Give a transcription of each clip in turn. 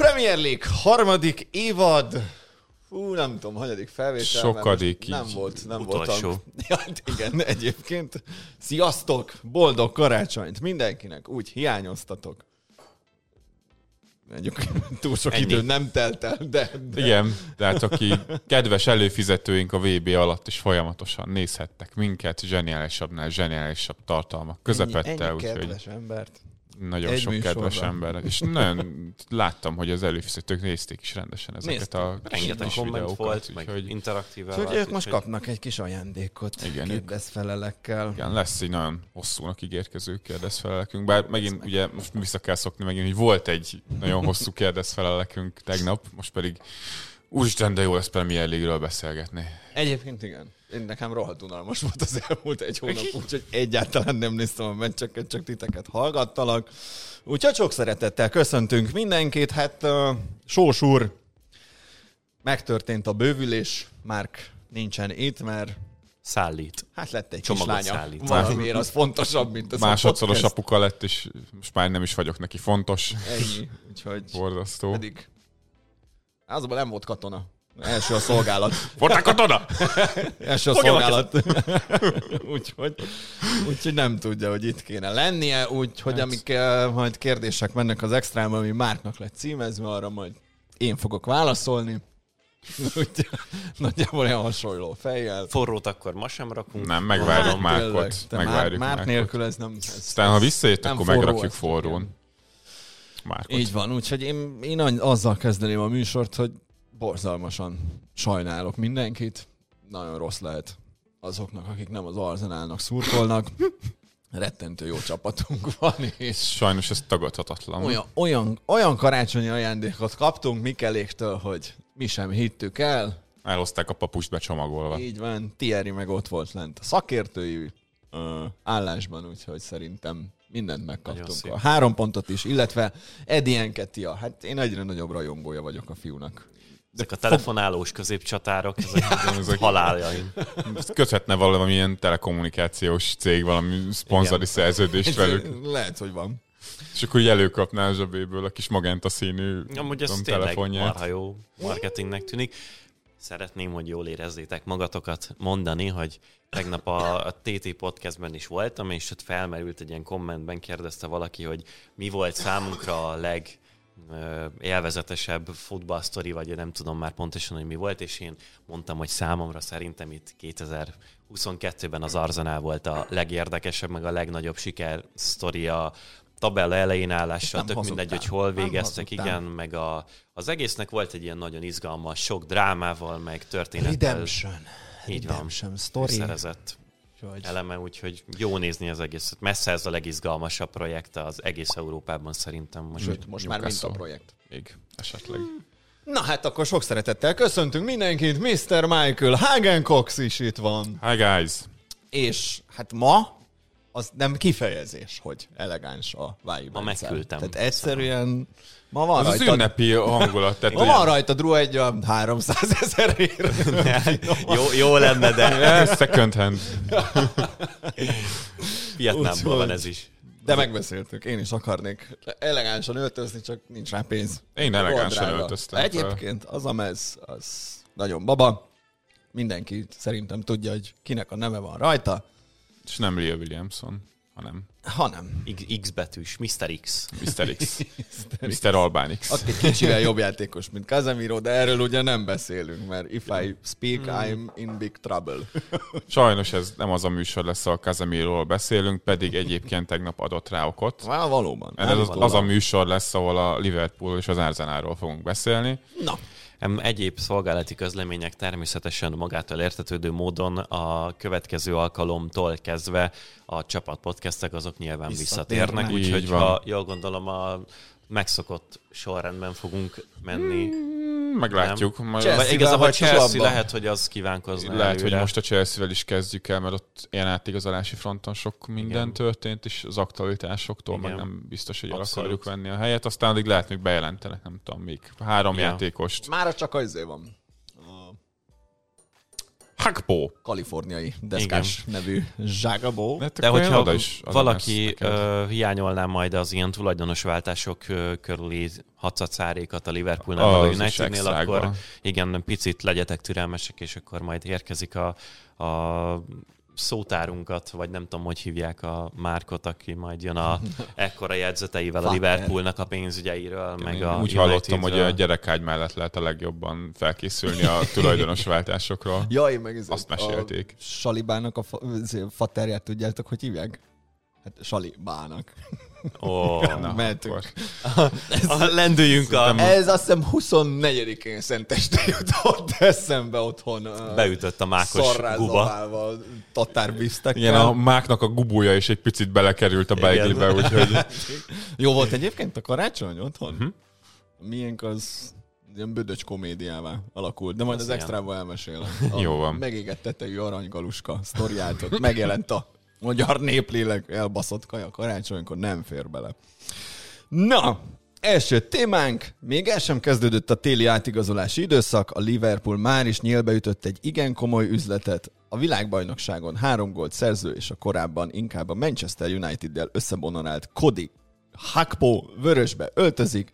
Premier League harmadik évad. Hú, nem tudom, hanyadik felvétel. Sokadik Nem így. volt, nem Utolsó. voltam. Ja, hát igen, egyébként. Sziasztok! Boldog karácsonyt mindenkinek. Úgy hiányoztatok. Mondjuk túl sok Ennyi. idő nem telt el, de, de Igen, tehát aki kedves előfizetőink a VB alatt is folyamatosan nézhettek minket, zseniálisabbnál zseniálisabb tartalmak közepette, ennyi, ennyi kedves embert. Nagyon egy sok műsorban. kedves ember. És nagyon láttam, hogy az előfizetők nézték is rendesen ezeket Nézték. a Rengeteg kis komment videókat, volt, meg úgyhogy interaktív Úgyhogy ők most kapnak egy kis ajándékot. Igen, Kérdezfelelekkel. igen, lesz egy nagyon hosszúnak ígérkező kérdezfelelekünk, bár megint ugye most vissza kell szokni megint, hogy volt egy nagyon hosszú kérdezfelelekünk tegnap, most pedig úristen, de jó lesz Premier League-ről beszélgetni. Egyébként igen. Én nekem rohadt unalmas volt az elmúlt egy hónap, úgyhogy egyáltalán nem néztem a meccseket, csak titeket hallgattalak. Úgyhogy sok szeretettel köszöntünk mindenkit. Hát uh, Sós úr, megtörtént a bővülés, Márk nincsen itt, mert Szállít. hát lett egy Csomagot kislánya. szállít. Valamiért az fontosabb, mint az Másodszoros a apuka lett, és most már nem is vagyok neki fontos. Ennyi. Úgyhogy Borzasztó. pedig azonban nem volt katona. Első a szolgálat. Voltál katona? Első a Fogja szolgálat. úgyhogy, úgyhogy nem tudja, hogy itt kéne lennie, úgyhogy Hát. amik uh, majd kérdések mennek az extrában, ami Márknak lett címezve, arra majd én fogok válaszolni. Úgy, nagyjából olyan hasonló fejjel. Forrót akkor ma sem rakunk. Nem, megvárjuk Hát, Márkot. Megvárjuk Márk Márkot. nélkül ez nem... Ez, Aztán, ha visszajött, akkor forró, megrakjuk forrón. Márkot. Így van, úgyhogy én, én azzal kezdeném a műsort, hogy borzalmasan sajnálok mindenkit. Nagyon rossz lehet azoknak, akik nem az Arzenálnak szurkolnak. Rettentő jó csapatunk van, és Sajnos ez tagadhatatlan. olyan, olyan, olyan karácsonyi ajándékot kaptunk Mikeléktől, hogy mi sem hittük el. Elhozták a papust becsomagolva. Így van, Thierry meg ott volt lent a szakértői ö, állásban, úgyhogy szerintem mindent megkaptunk. A három pontot is, illetve Eddie Enketia. Hát én egyre nagyobb rajongója vagyok a fiúnak. Ezek a telefonálós középcsatárok, ezek ezek- haláljaim. Ezt Köthetne valamilyen telekommunikációs cég, valami szponzori Igen. szerződést velük. Lehet, hogy van. És akkor így előkapná a zsebéből a kis magenta színű Amúgy ez tudom, tényleg telefonját. marha jó marketingnek tűnik. Szeretném, hogy jól érezzétek magatokat mondani, hogy tegnap a, a TT podcastben is voltam, és ott felmerült egy ilyen kommentben, kérdezte valaki, hogy mi volt számunkra a leg élvezetesebb futballsztori, vagy nem tudom már pontosan, hogy mi volt, és én mondtam, hogy számomra szerintem itt 2022-ben az Arzenál volt a legérdekesebb, meg a legnagyobb siker sztori a tabella elején állással, tök hazudtál. mindegy, hogy hol végeztek, igen, meg a, az egésznek volt egy ilyen nagyon izgalmas, sok drámával, meg történettel Redemption. Így van. Redemption story. szerezett Úgyhogy eleme, úgyhogy jó nézni az egészet. Messze ez a legizgalmasabb projekt az egész Európában szerintem most. Sőt, most már mint a projekt. Még esetleg. Na hát akkor sok szeretettel köszöntünk mindenkit, Mr. Michael Hagencox is itt van. Hi guys! És hát ma az nem kifejezés, hogy elegáns a Vái Ma megküldtem. Tehát egyszerűen ma van Az az rajta, ünnepi hangulat. Tehát ma van rajta Drew egy olyan 300 ezerért. jó, jó lenne, de second hand. Vietnámban van ez is. De megbeszéltük, én is akarnék elegánsan öltözni, csak nincs rá pénz. Én elegánsan Rohadt drága. öltöztem. Egyébként az a mez, az nagyon baba. Mindenki szerintem tudja, hogy kinek a neve van rajta, És nem Leo Williamson, hanem hanem X, X betűs, Mr. X. Mr. X. Mr. Albán X. aki kicsivel jobb játékos, mint Casemiro, de erről ugye nem beszélünk, mert if I speak, I'm in big trouble. Sajnos ez nem az a műsor lesz, ahol Casemiről beszélünk, pedig egyébként tegnap adott rá okot. Vá, valóban. Ez az, valóban. az a műsor lesz, ahol a Liverpool és az Arsenalról fogunk beszélni. Na, Egyéb szolgálati közlemények természetesen magától értetődő módon a következő alkalomtól kezdve a csapat podcastek azok nyilván Visszatérnek. visszatérnek, úgyhogy ha jól gondolom a megszokott sorrendben fogunk menni. Meglátjuk. Majd Chelsea-vel Vagy igazából hagytuk Chelsea lehet, hogy az kívánkozna Lehet, hogy előre. most a Chelsea-vel is kezdjük el, mert ott ilyen átigazolási fronton sok minden Igen. történt, és az aktualitásoktól meg Igen. nem biztos, hogy el akarjuk venni a helyet. Aztán addig lehet, még bejelentenek, nem tudom, még három Ja. játékost. mára csak az van. A Hakpo. kaliforniai deszkás Igen. nevű Zságabó. Hát De akkor hogyha oda is valaki ö, hiányolná majd az ilyen tulajdonos váltások ö, körüli hatszacárékat a Liverpoolnál a is Unitednél, akkor igen, picit legyetek türelmesek, és akkor majd érkezik a, a szótárunkat, vagy nem tudom, hogy hívják a Márkot, aki majd jön a ekkora jegyzeteivel a. Liverpoolnak a pénzügyeiről, meg Én a úgy hallottam, hogy a gyerekágy mellett lehet a legjobban felkészülni a tulajdonos váltásokról. Jaj, meg ez Azt mesélték. A Salibának a fa, faterját tudjátok, hogy hívják? Hát Salibának. Ó, Na, Mehetünk. akkor. a, lendüljünk a... Ez azt hiszem 24-én szenteste jutott eszembe otthon. Beütött a mákos guba. tatárbisztekkel. Igen, a máknak a gubója is egy picit belekerült a beiglibe, úgyhogy Jó volt egyébként a karácsony otthon? Mhm. Miénk az ilyen bödöcs komédiává alakult, de majd Az az, extrában elmesélem. Jó van. Megégett tetejű aranygaluska sztoriát, megjelent a magyar néplélek elbaszott kaja karácsonykor, nem fér bele. Na, első témánk, még el sem kezdődött a téli átigazolási időszak, a Liverpool már is nyílbeütött egy igen komoly üzletet, a világbajnokságon három gólt szerző és a korábban inkább a Manchester United-del összebonorált Cody Hakpo vörösbe öltözik,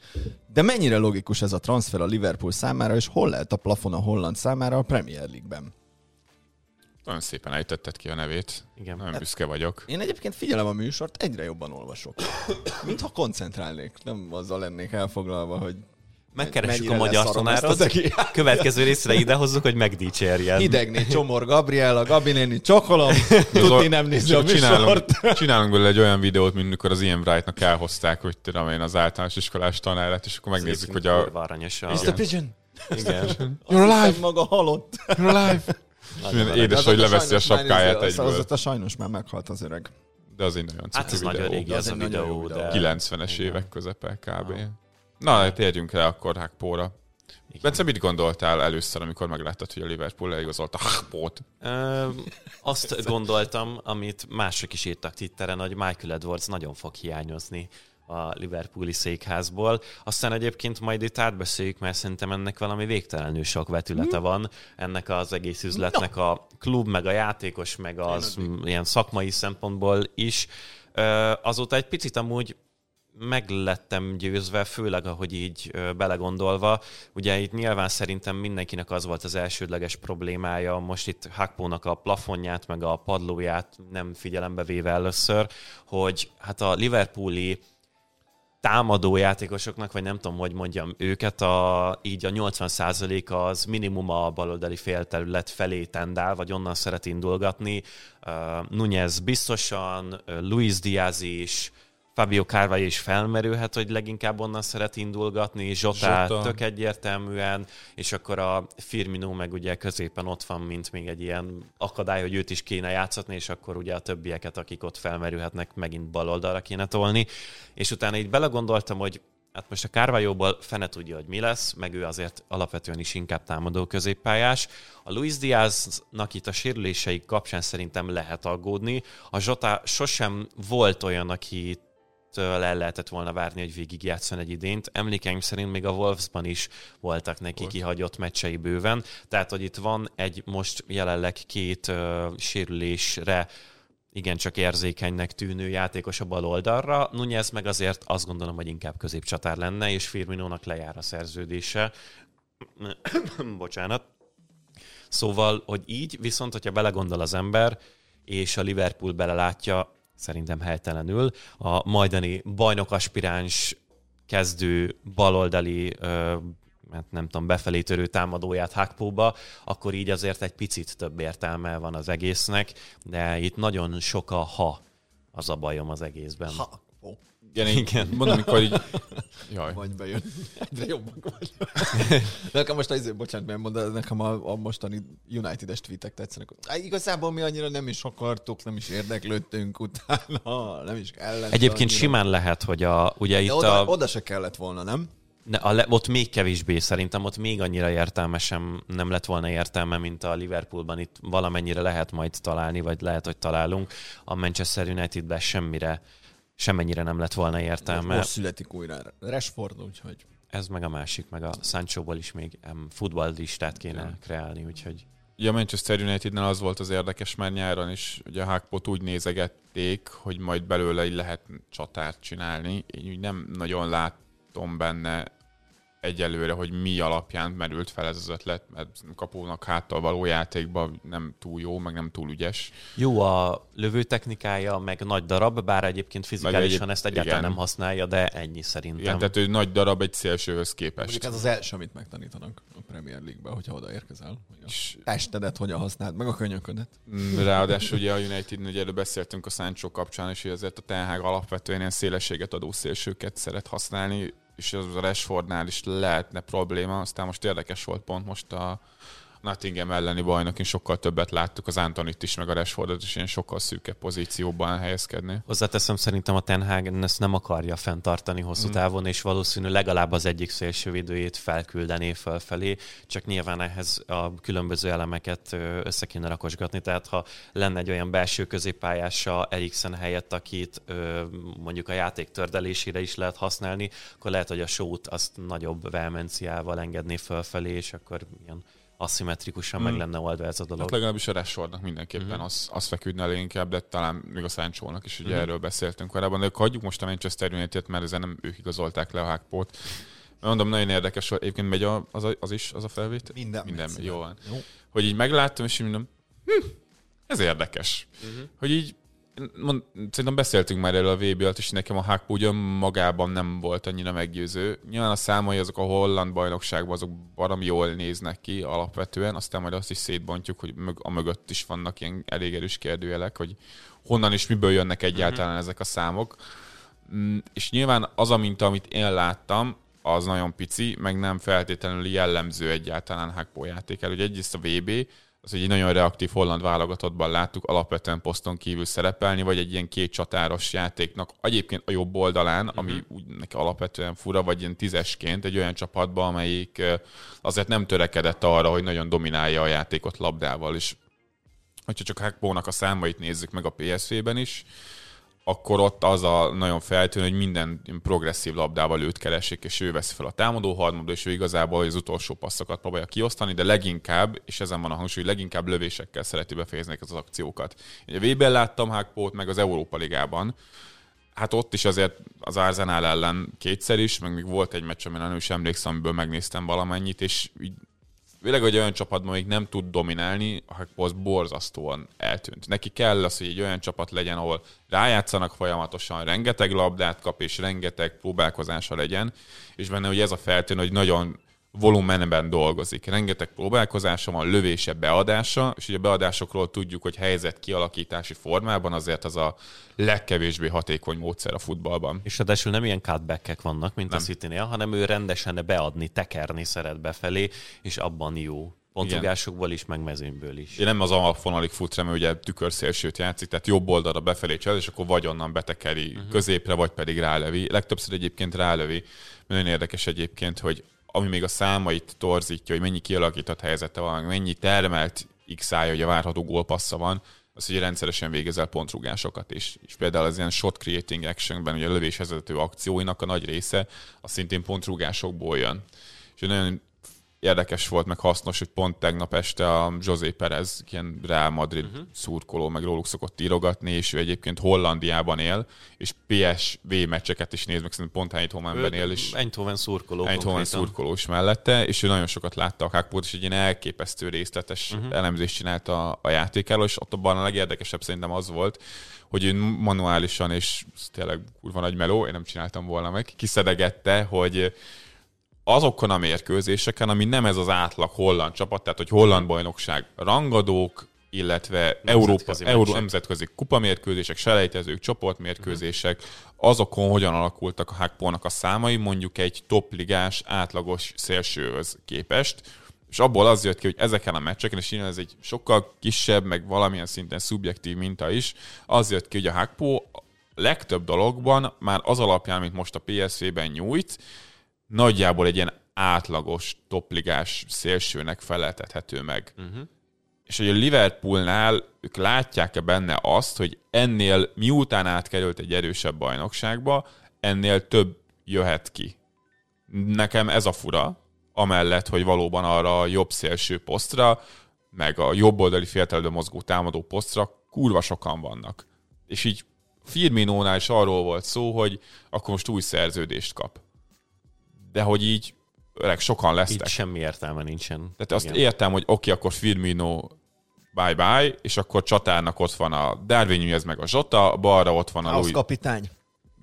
de mennyire logikus ez a transfer a Liverpool számára, és hol lehet a plafon a holland számára a Premier League-ben? Nagyon szépen ejtetted ki a nevét. Igen. Nagyon büszke vagyok. Én egyébként figyelem a műsort, egyre jobban olvasok. Mintha koncentrálnék, nem azzal lennék elfoglalva, hogy Megkeressük a magyar tanárat. Következő részre idehozzuk, hogy megdicsérjen. Hidegné csomor Gabriela, Gabi néni csokolom, tudni nem nézi a csinálunk, műsort. csinálunk belőle egy olyan videót, mint mikor az Ian Wright-nak elhozták, hogy tudom én, az általános iskolás tanárát, és akkor megnézzük, hogy a... A... Mr. Pigeon, Igen. You're alive! Maga halott. You're alive! Milyen édes, hogy leveszi a sapkáját Az, az, az, sajnos már meghalt az öreg. De az egy nagyon Hát ez nagyon régi Az a egy nagyon jó videó, de... 90-es évek közepe kb. Na, térjünk rá akkor Hakpóra. Bence, mit gondoltál először, amikor megláttad, hogy a Liverpool leigazolta Hakpót? Ö, azt gondoltam, amit mások is írtak Twitteren, hogy Michael Edwards nagyon fog hiányozni a Liverpooli székházból. Aztán egyébként majd itt átbeszéljük, mert szerintem ennek valami végtelenül sok vetülete van, ennek az egész üzletnek a klub, meg a játékos, meg az ilyen szakmai szempontból is. Azóta egy picit amúgy meg lettem győzve, főleg ahogy így belegondolva. Ugye itt nyilván szerintem mindenkinek az volt az elsődleges problémája, most itt Hakpónak a plafonját, meg a padlóját nem figyelembe véve először, hogy hát a Liverpooli támadó játékosoknak, vagy nem tudom, hogy mondjam őket, a, így a 80% az minimum a baloldali félterület felé tendál, vagy onnan szeret indulgatni. Uh, Nunez biztosan, Luis Diaz is, Fabio Carvalho is felmerülhet, hogy leginkább onnan szeret indulgatni, Zsota, Zsota. tök egyértelműen, és akkor a Firmino meg ugye középen ott van, mint még egy ilyen akadály, hogy őt is kéne játszatni, és akkor ugye a többieket, akik ott felmerülhetnek, megint baloldalra kéne tolni. És utána így belegondoltam, hogy hát most a Kárvájóból fene tudja, hogy mi lesz, meg ő azért alapvetően is inkább támadó középpályás. A Luis Diaznak itt a sérülései kapcsán szerintem lehet aggódni. A Zsota sosem volt olyan, aki el lehetett volna várni, hogy végigjátszon egy idént. Emlékeim szerint még a Wolvesban is voltak neki Volt. kihagyott meccsei bőven. Tehát, hogy itt van egy most jelenleg két uh, sérülésre igencsak érzékenynek tűnő játékos a bal oldalra. Nunez meg azért azt gondolom, hogy inkább középcsatár lenne, és Firminónak lejár a szerződése. Bocsánat. Szóval, hogy így, viszont, hogyha belegondol az ember, és a Liverpool belelátja, szerintem helytelenül, a majdani bajnokaspiráns kezdő baloldali ö, hát nem tudom, befelé törő támadóját Hakpóba, akkor így azért egy picit több értelme van az egésznek, de itt nagyon sok a ha az a bajom az egészben. Ha, ó, Igen, én Igen. mondom, amikor így... Jaj. vagy bejön. Egyre jobbak vagy. De nekem most azért, bocsánat, mert mondod, nekem a, a mostani United-es tweetek tetszenek. Á, igazából mi annyira nem is akartuk, nem is érdeklődtünk utána, nem is kellett. Egyébként annyira. simán lehet, hogy a, ugye itt De oda, a, oda se kellett volna, nem? Ne, a le, ott még kevésbé szerintem, ott még annyira értelme sem nem lett volna értelme, mint a Liverpoolban. Itt valamennyire lehet majd találni, vagy lehet, hogy találunk. A Manchester Unitedben semmire, semennyire nem lett volna értelme. Most születik újra Rashford, úgyhogy Ez meg a másik, meg a Sancho-ból is még futballlistát kéne kreálni, úgyhogy ugye a Manchester Unitednál az volt az érdekes már nyáron is, ugye a Hackpot úgy nézegették, hogy majd belőle így lehet csatárt csinálni. Én úgy nem nagyon látom benne egyelőre, hogy mi alapján merült fel ez az ötlet, mert kapónak háttal való játékban nem túl jó, meg nem túl ügyes. Jó a lövőtechnikája, meg nagy darab, bár egyébként fizikálisan egyéb- ezt egyáltalán igen. nem használja, de ennyi szerintem. Igen, tehát ő nagy darab egy szélsőhöz képest. Mondjuk ez az első, amit megtanítanak a Premier League-ben, hogyha oda érkezel. Hogy a És- testedet hogyan használd, meg a könyöködet. Mm, Ráadásul ugye a United, ugye erről beszéltünk a Sancho kapcsán, és hogy azért a Ten Hag alapvetően ilyen szélességet adó szélsőket szeret használni, és az a Rashfordnál is lehetne probléma. Aztán most érdekes volt pont most a Nottingham elleni bajnokin sokkal többet láttuk az Antonit is, meg a Rashfordot is ilyen sokkal szűkebb pozícióban helyezkedni. Hozzáteszem, szerintem a Ten Hag ezt nem akarja fenntartani hosszú Mm. távon, és valószínű legalább az egyik szélsővédőjét felküldené fölfelé, csak nyilván ehhez a különböző elemeket össze kéne rakosgatni, tehát ha lenne egy olyan belső középpályása Eriksen helyett, akit mondjuk a játék tördelésére is lehet használni, akkor lehet, hogy a sót azt nagyobb vehemenciával engedné fölfelé, és akkor ilyen aszimmetrikusan Mm. meg lenne oldva ez a dolog. Hát legalábbis a Rashfordnak mindenképpen Mhm. az, az feküdne el inkább, de talán még a Sancho-nak is, ugye Mhm. erről beszéltünk korábban, de hagyjuk most a Manchester United, mert ezen nem ők igazolták le a Hackpót. Mondom, nagyon érdekes volt. Egyébként megy a, az, a, az is, az a felvétel? Minden. Minden, megy jó van. Jó. Hogy így megláttam, és így mondom, hm, ez érdekes. Uh-huh. Hogy így, mond, szerintem beszéltünk már erről a VB alatt, és nekem a Hackpó ugyan magában nem volt annyira meggyőző. Nyilván a számai azok a holland bajnokságban azok baromi jól néznek ki alapvetően, aztán majd azt is szétbontjuk, hogy a mögött is vannak ilyen elég erős kérdőjelek, hogy honnan és miből jönnek egyáltalán uh-huh. ezek a számok. Mm, És nyilván az a minta, amit én láttam, az nagyon pici, meg nem feltétlenül jellemző egyáltalán Hackpó játékel. Ugye egyrészt a VB, az egy nagyon reaktív holland válogatottban láttuk alapvetően poszton kívül szerepelni, vagy egy ilyen két csatáros játéknak egyébként a jobb oldalán, uh-huh. ami úgy neki alapvetően fura, vagy ilyen tízesként egy olyan csapatba, amelyik azért nem törekedett arra, hogy nagyon dominálja a játékot labdával, és hogyha csak Hackbónak a számait nézzük meg a PSV-ben is, akkor ott az a nagyon feltűnő, hogy minden progresszív labdával őt keresik, és ő veszi fel a támadó harmadó, és ő igazából az utolsó passzokat próbálja kiosztani, de leginkább, és ezen van a hangsúly, leginkább lövésekkel szereti befejezni az akciókat. A VB-ben láttam Hákpót, meg az Európa Ligában, hát ott is azért az Arsenal ellen kétszer is, meg még volt egy meccs, amin nem is emlékszem, amiből megnéztem valamennyit, és így Főleg, hogy olyan csapatban még nem tud dominálni, akkor az borzasztóan eltűnt. Neki kell az, hogy egy olyan csapat legyen, ahol rájátszanak folyamatosan, rengeteg labdát kap, és rengeteg próbálkozása legyen, és benne ugye ez a feltűnő, hogy nagyon volumenben dolgozik. Rengeteg próbálkozása van, lövése, beadása, és ugye a beadásokról tudjuk, hogy helyzet kialakítási formában azért az a legkevésbé hatékony módszer a futballban. És ráadásul nem ilyen cutback vannak, mint nem. a city hanem ő rendesen beadni, tekerni szeret befelé, és abban jó. Pontrugásokból is, meg mezőnyből is. Ugye nem az alapvonalig fut, hanem ugye tükörszélsőt játszik, tehát jobb oldalra befelé csinál, és akkor vagy onnan betekeri uh-huh. középre, vagy pedig rálövi. Legtöbbször egyébként rálövi. Nagyon érdekes egyébként, hogy ami még a számait torzítja, hogy mennyi kialakított helyzete van, mennyi termelt x hogy a várható gólpassza van, az ugye rendszeresen végezel pontrugásokat is. És például az ilyen shot creating actionben, ugye a lövéshez vezető akcióinak a nagy része, az szintén pontrugásokból jön. És nagyon érdekes volt, meg hasznos, hogy pont tegnap este a José Perez, ilyen Real Madrid uh-huh. szurkoló, meg róluk szokott írogatni, és ő egyébként Hollandiában él, és PSV meccseket is néz, meg szerintem pont Eindhovenben él, és Eindhoven szurkoló. Eindhoven szurkoló is mellette, és ő nagyon sokat látta a Hackpót, és egy ilyen elképesztő részletes uh-huh. elemzést csinált a, a játékáról, és ott abban a legérdekesebb szerintem az volt, hogy ő manuálisan, és tényleg kurva nagy meló, én nem csináltam volna meg, kiszedegette, hogy azokon a mérkőzéseken, ami nem ez az átlag holland csapat, tehát hogy holland bajnokság rangadók, illetve Európa, Nemzetközi Euró, meccsek. nemzetközi kupamérkőzések, selejtezők, csoportmérkőzések, azokon hogyan alakultak a Hackpónak a számai, mondjuk egy topligás átlagos szélsőhöz képest, és abból az jött ki, hogy ezeken a meccseken, és nyilván ez egy sokkal kisebb, meg valamilyen szinten szubjektív minta is, az jött ki, hogy a Hackpó legtöbb dologban már az alapján, mint most a PSV-ben nyújt, nagyjából egy ilyen átlagos topligás szélsőnek feleltethető meg. Uh-huh. És hogy a Liverpoolnál ők látják-e benne azt, hogy ennél miután átkerült egy erősebb bajnokságba, ennél több jöhet ki. Nekem ez a fura, amellett, hogy valóban arra a jobb szélső posztra meg a jobboldali félterületen mozgó támadó posztra kurva sokan vannak. És így Firminónál is arról volt szó, hogy akkor most új szerződést kap. De hogy így öreg, sokan lesznek. Itt semmi értelme nincsen. Tehát azt Igen. értem, hogy oké, okay, akkor Firmino bye-bye, és akkor csatárnak ott van a Darwin ez meg a Zsota, balra ott van a Louis... kapitány.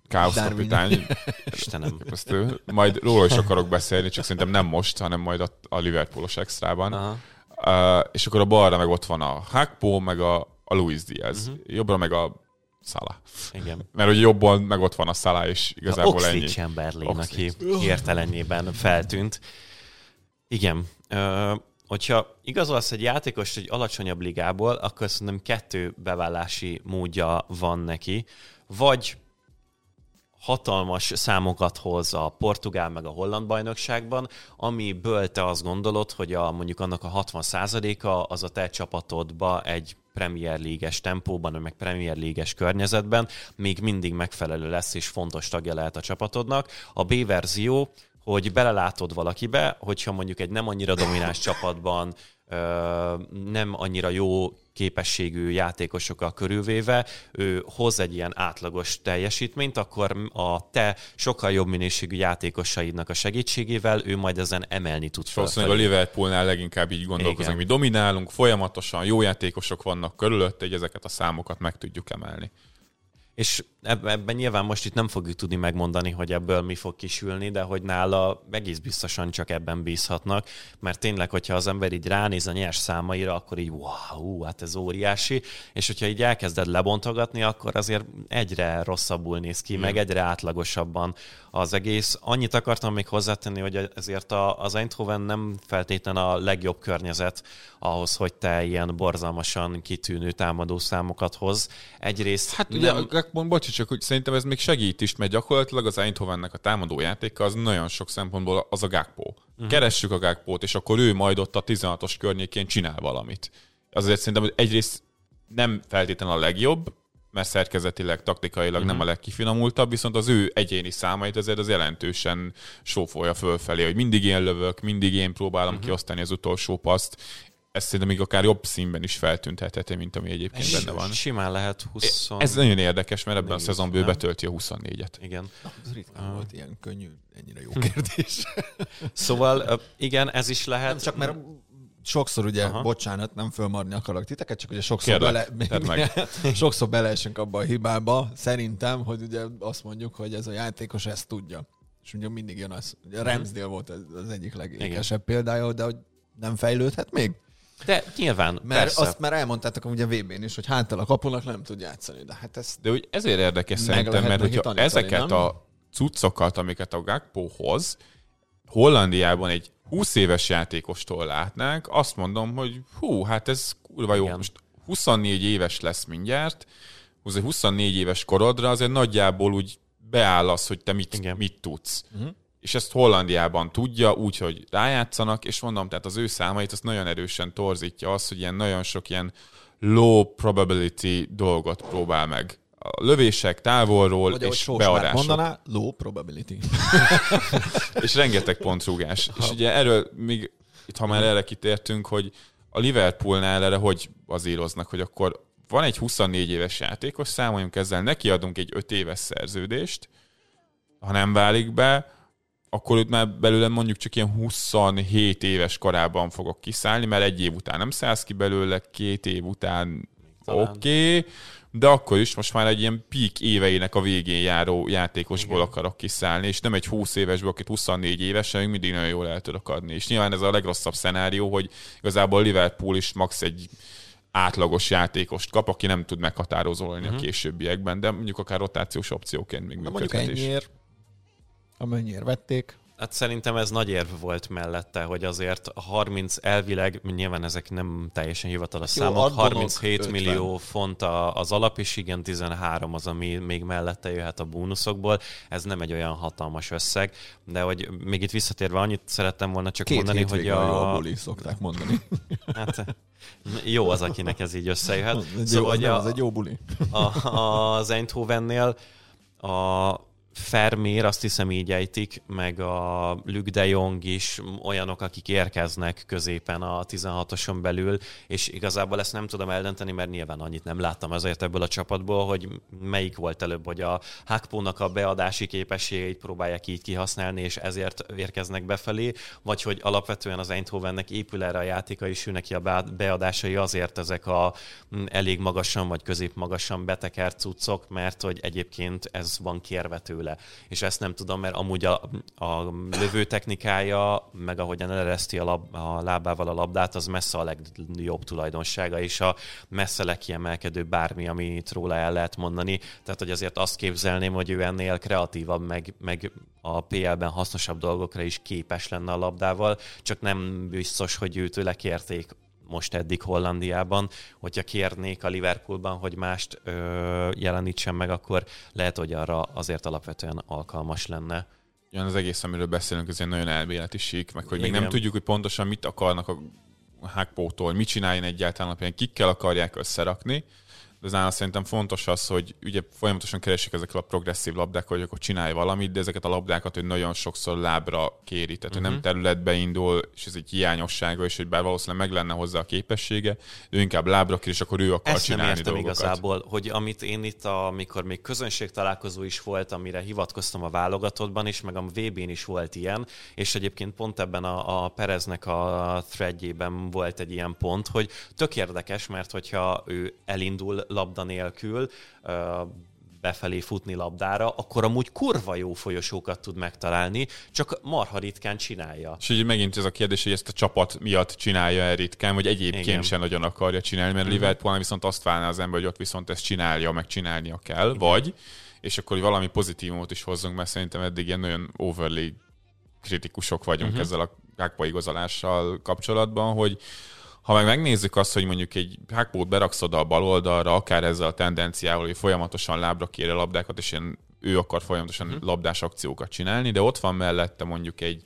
Káosz kapitány. Istenem. Ezt ő, majd róla is akarok beszélni, csak szerintem nem most, hanem majd a, a Liverpoolos extrában. Aha. Uh, és akkor a balra meg ott van a Hakpo, meg a, a Luis Diaz. Uh-huh. Jobbra meg a Szala. Igen. Mert hogy jobban meg ott van a Szala, és igazából a ennyi. Chamberlain, aki hirtelenében feltűnt. Igen. Ö, hogyha igazolsz egy játékost egy alacsonyabb ligából, akkor szerintem kettő bevállási módja van neki. Vagy hatalmas számokat hoz a portugál meg a holland bajnokságban, amiből te azt gondolod, hogy a, mondjuk annak a 60%-a az a te csapatodba egy Premier League-es tempóban, meg Premier League-es környezetben még mindig megfelelő lesz és fontos tagja lehet a csapatodnak. A B verzió, hogy belelátod valakibe, hogyha mondjuk egy nem annyira domináns csapatban nem annyira jó képességű játékosokkal körülvéve, ő hoz egy ilyen átlagos teljesítményt, akkor a te sokkal jobb minőségű játékosaidnak a segítségével ő majd ezen emelni tud fel. Valószínűleg a Liverpoolnál leginkább így gondolkozunk, mi dominálunk, folyamatosan jó játékosok vannak körülött, hogy ezeket a számokat meg tudjuk emelni. És ebben nyilván most itt nem fogjuk tudni megmondani, hogy ebből mi fog kisülni, de hogy nála egész biztosan csak ebben bízhatnak, mert tényleg, hogyha az ember így ránéz a nyers számaira, akkor így wow, hát ez óriási, és hogyha így elkezded lebontogatni, akkor azért egyre rosszabbul néz ki, Igen. meg egyre átlagosabban az egész. Annyit akartam még hozzátenni, hogy ezért az Eindhoven nem feltétlen a legjobb környezet ahhoz, hogy te ilyen borzalmasan kitűnő támadó számokat hoz. Egyrészt hát nem... ugye Gakpon, bocs, csak hogy szerintem ez még segít is, mert gyakorlatilag az Eindhovennek a támadó játéka az nagyon sok szempontból az a Gakpo. Uh-huh. Keressük a Gakpót, és akkor ő majd ott a 16-os környékén csinál valamit. Azért szerintem hogy egyrészt nem feltétlenül a legjobb, mert szerkezetileg, taktikailag uh-huh. nem a legkifinomultabb, viszont az ő egyéni számait azért az jelentősen sófolja fölfelé, hogy mindig én lövök, mindig én próbálom uh-huh. kiosztani az utolsó paszt, ez szerintem még akár jobb színben is feltüntethető, mint ami egyébként benne van. Simán lehet 20... Ez nagyon érdekes, mert ebben a szezonban ő betölti a 24-et. Igen. Na, ez ritkán uh. volt ilyen könnyű, ennyire jó kérdés. szóval igen, ez is lehet. Nem csak mert sokszor ugye, Aha. bocsánat, nem fölmarni akarok titeket, csak ugye sokszor, Kérlek, bele, meg. sokszor beleesünk abba a hibába, szerintem, hogy ugye azt mondjuk, hogy ez a játékos ezt tudja. És ugye mindig jön az, ugye. Ramsdale volt az egyik legékesebb példája, de hogy nem fejlődhet még? De nyilván, Mert persze. azt már elmondtátok ugye a VB-n is, hogy háttal a kapunak nem tud játszani, de hát ez... De úgy ezért érdekes szerintem, mert hogyha tanítani, ezeket nem? a cuccokat, amiket a Gakpo hoz, Hollandiában egy 20 éves játékostól látnánk, azt mondom, hogy hú, hát ez kurva jó. Igen. Most 24 éves lesz mindjárt, 24 éves korodra azért nagyjából úgy beáll az, hogy te mit, mit tudsz. Uh-huh és ezt Hollandiában tudja, úgyhogy rájátszanak, és mondom, tehát az ő számait azt nagyon erősen torzítja az, hogy ilyen nagyon sok ilyen low probability dolgot próbál meg. A lövések távolról Vagy és beadások. mondaná, low probability. és rengeteg pontrúgás. Ha. És ugye erről még, itt ha már erre kitértünk, hogy a Liverpoolnál erre hogy bazíroznak, hogy akkor van egy 24 éves játékos, számoljunk ezzel, neki adunk egy 5 éves szerződést, ha nem válik be, akkor őt már belőle mondjuk csak ilyen 27 éves korában fogok kiszállni, mert egy év után nem szállsz ki belőle, két év után oké, okay, de akkor is most már egy ilyen peak éveinek a végén járó játékosból Igen. akarok kiszállni, és nem egy 20 évesből, akit 24 évesen még mindig nagyon jól el tudok adni. És nyilván ez a legrosszabb szenárió, hogy igazából Liverpool is max egy átlagos játékost kap, aki nem tud meghatározolni uh-huh. a mhm. későbbiekben, de mondjuk akár rotációs opcióként még működhet is. Ennyiért amennyire vették. Hát szerintem ez nagy érv volt mellette, hogy azért 30 elvileg, nyilván ezek nem teljesen hivatalos Jó, számok, 37 50. millió font az alap, és igen, 13 az, ami még mellette jöhet a bónuszokból. Ez nem egy olyan hatalmas összeg, de hogy még itt visszatérve annyit szerettem volna csak Két mondani, hogy a... a buli, szokták mondani. Hát jó az, akinek ez így összejöhet. Ez szóval, jó, az, nem, a... az egy jó buli. A, az Eindhovennél a Fermér, azt hiszem így ejtik, meg a Luke de Jong is olyanok, akik érkeznek középen a 16-oson belül, és igazából ezt nem tudom eldönteni, mert nyilván annyit nem láttam azért ebből a csapatból, hogy melyik volt előbb, hogy a Hakpónak a beadási képességeit próbálják így kihasználni, és ezért érkeznek befelé, vagy hogy alapvetően az Eindhovennek épül erre a játéka, és ő neki a beadásai azért ezek a elég magasan vagy középmagasan betekert cuccok, mert hogy egyébként ez van kérve tőle tőle. És ezt nem tudom, mert amúgy a, a lövő technikája, meg ahogyan elereszti a, lab, a lábával a labdát, az messze a legjobb tulajdonsága, és a messze legkiemelkedőbb bármi, amit róla el lehet mondani. Tehát, hogy azért azt képzelném, hogy ő ennél kreatívabb, meg, meg a PL-ben hasznosabb dolgokra is képes lenne a labdával, csak nem biztos, hogy őtőle kérték most eddig Hollandiában, hogyha kérnék a Liverpoolban, hogy mást ö, jelenítsen meg, akkor lehet, hogy arra azért alapvetően alkalmas lenne. Ugyan az egész, amiről beszélünk, ez egy nagyon elméleti sík, meg hogy Igen. még nem tudjuk, hogy pontosan mit akarnak a Hákpótól, mit csináljon egyáltalán napján, kikkel akarják összerakni, de nála szerintem fontos az, hogy ugye folyamatosan keresik ezekkel a progresszív labdák, hogy akkor csinálj valamit, de ezeket a labdákat hogy nagyon sokszor lábra kéri, tehát uh-huh. nem mhm. területbe indul, és ez egy hiányossága, és hogy bár valószínűleg meg lenne hozzá a képessége, ő inkább lábra kér, és akkor ő akar Ezt csinálni nem értem dolgokat. igazából, hogy amit én itt, amikor még közönség találkozó is volt, amire hivatkoztam a válogatottban is, meg a VB-n is volt ilyen, és egyébként pont ebben a, a Pereznek a threadjében volt egy ilyen pont, hogy tök érdekes, mert hogyha ő elindul labda nélkül befelé futni labdára, akkor amúgy kurva jó folyosókat tud megtalálni, csak marha ritkán csinálja. És ugye megint ez a kérdés, hogy ezt a csapat miatt csinálja el ritkán, vagy egyébként Igen. sem nagyon akarja csinálni, mert. Liverpool viszont azt várná az ember, hogy ott viszont ezt csinálja, meg csinálnia kell, Igen. vagy, és akkor hogy valami pozitívumot is hozzunk, mert szerintem eddig ilyen nagyon overly kritikusok vagyunk uh-huh. ezzel a Gakpo igazolással kapcsolatban, hogy ha meg megnézzük azt, hogy mondjuk egy hackbót beraksz oda a bal oldalra, akár ezzel a tendenciával, hogy folyamatosan lábra kér a labdákat, és ilyen ő akar folyamatosan uh-huh. labdás akciókat csinálni, de ott van mellette mondjuk egy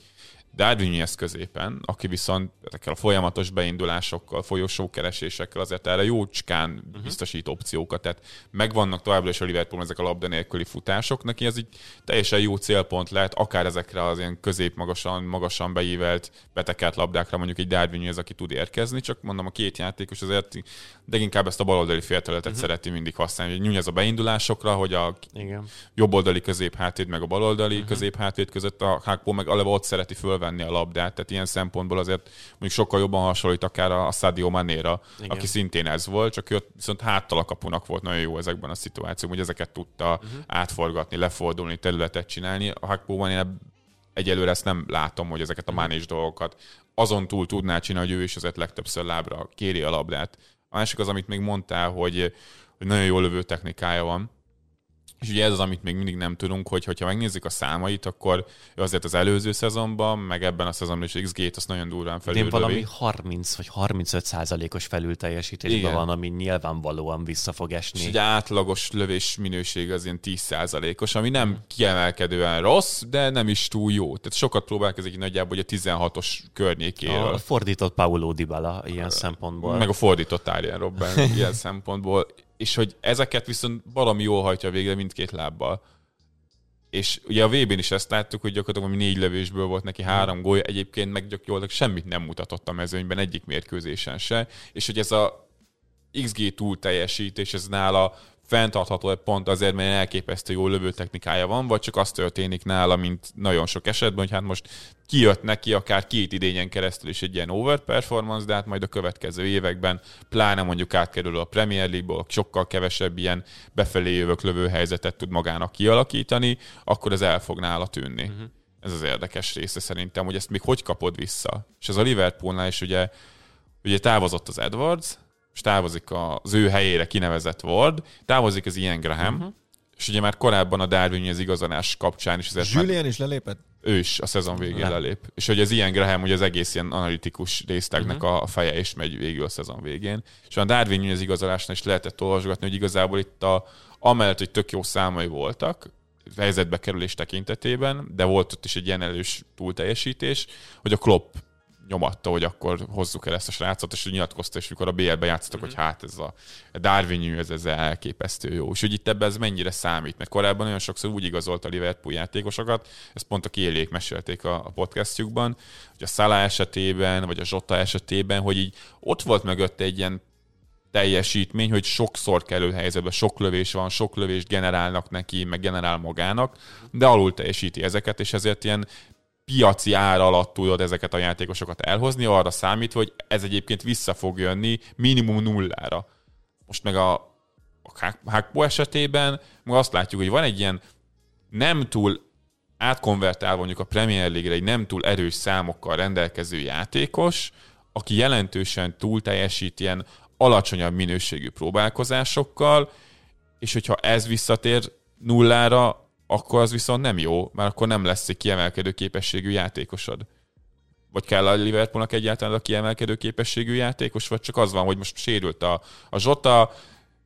Darwin középen, aki viszont ezekkel a folyamatos beindulásokkal, folyosókeresésekkel azért erre jócskán uh-huh. biztosít opciókat, tehát megvannak továbbra is a Liverpool ezek a labda nélküli futások, neki ez így teljesen jó célpont lehet, akár ezekre az ilyen közép-magasan, magasan beívelt, betekert labdákra mondjuk egy Darwin ez, aki tud érkezni, csak mondom a két játékos azért de inkább ezt a baloldali félterületet uh-huh. szereti mindig használni, hogy ez a beindulásokra, hogy a Igen. jobboldali közép hátvéd meg a baloldali uh-huh. közép hátvéd között a Hákpó meg aleva ott szereti fölvenni a labdát, tehát ilyen szempontból azért mondjuk sokkal jobban hasonlít akár a Sadio Manéra, Igen. aki szintén ez volt, csak ő viszont háttal a kapunak volt nagyon jó ezekben a szituációkban, hogy ezeket tudta uh-huh. átforgatni, lefordulni, területet csinálni. A Hákpóban én egyelőre ezt nem látom, hogy ezeket a mánés dolgokat azon túl tudná csinálni, hogy ő is azért legtöbbször lábra kéri a labdát. A másik az, amit még mondtál, hogy, hogy nagyon jó lövő technikája van, és ugye ez az, amit még mindig nem tudunk, hogy ha megnézzük a számait, akkor azért az előző szezonban, meg ebben a szezonban is XG-t azt nagyon durván felül. Én valami 30 vagy 35 százalékos felül teljesítésben van, ami nyilvánvalóan vissza fog esni. És egy átlagos lövés minőség az ilyen 10 százalékos, ami nem kiemelkedően rossz, de nem is túl jó. Tehát sokat próbálkozik nagyjából, hogy a 16-os környékéről. A fordított Paulo Dybala ilyen szempontból. Meg a fordított Arjen Robben ilyen szempontból és hogy ezeket viszont valami jól hajtja végre mindkét lábbal. És ugye a VB-n is ezt láttuk, hogy gyakorlatilag négy lövésből volt neki három gólya, egyébként meg gyakorlatilag semmit nem mutatott a mezőnyben egyik mérkőzésen se, és hogy ez a XG túl teljesítés, ez nála fenntartható egy pont azért, mert elképesztő jó lövő technikája van, vagy csak az történik nála, mint nagyon sok esetben, hogy hát most kijött neki akár két idényen keresztül is egy ilyen over performance, de hát majd a következő években, pláne mondjuk átkerül a Premier League-ból, sokkal kevesebb ilyen befelé jövök lövő helyzetet tud magának kialakítani, akkor ez el fog nála tűnni. Uh-huh. Ez az érdekes része szerintem, hogy ezt még hogy kapod vissza. És ez a Liverpoolnál is ugye, ugye távozott az Edwards, és távozik az ő helyére kinevezett Ward, távozik az Ian Graham, uh-huh. és ugye már korábban a Darwin az igazolás kapcsán is... Julian már... is lelépett? Ő is a szezon végén Le. lelép. És hogy az Ian Graham, hogy az egész ilyen analitikus résztegnek uh-huh. a feje is megy végül a szezon végén. És a Darwin az igazolásnál is lehetett olvasgatni, hogy igazából itt a, amellett, hogy tök jó számai voltak, helyzetbe kerülés tekintetében, de volt ott is egy ilyen erős túlteljesítés, hogy a Klopp nyomatta, hogy akkor hozzuk el ezt a srácot, és nyilatkozta, és mikor a BL-ben játszottak, mm-hmm. hogy hát ez a Darwin ez, ez elképesztő jó. És hogy itt ebben ez mennyire számít, mert korábban nagyon sokszor úgy igazolt a Liverpool játékosokat, ezt pont a kiélék mesélték a, a podcastjukban, hogy a Salah esetében, vagy a Zsota esetében, hogy így ott volt mögött egy ilyen teljesítmény, hogy sokszor kerül helyzetbe, sok lövés van, sok lövést generálnak neki, meg generál magának, de alul teljesíti ezeket, és ezért ilyen piaci ár alatt tudod ezeket a játékosokat elhozni, arra számít, hogy ez egyébként vissza fog jönni minimum nullára. Most meg a, a Hakpo esetében meg azt látjuk, hogy van egy ilyen nem túl átkonvertál mondjuk a Premier League-re egy nem túl erős számokkal rendelkező játékos, aki jelentősen túl teljesít ilyen alacsonyabb minőségű próbálkozásokkal, és hogyha ez visszatér nullára, akkor az viszont nem jó, mert akkor nem lesz egy kiemelkedő képességű játékosod. Vagy kell a Liverpoolnak egyáltalán a kiemelkedő képességű játékos, vagy csak az van, hogy most sérült a, a Zsota,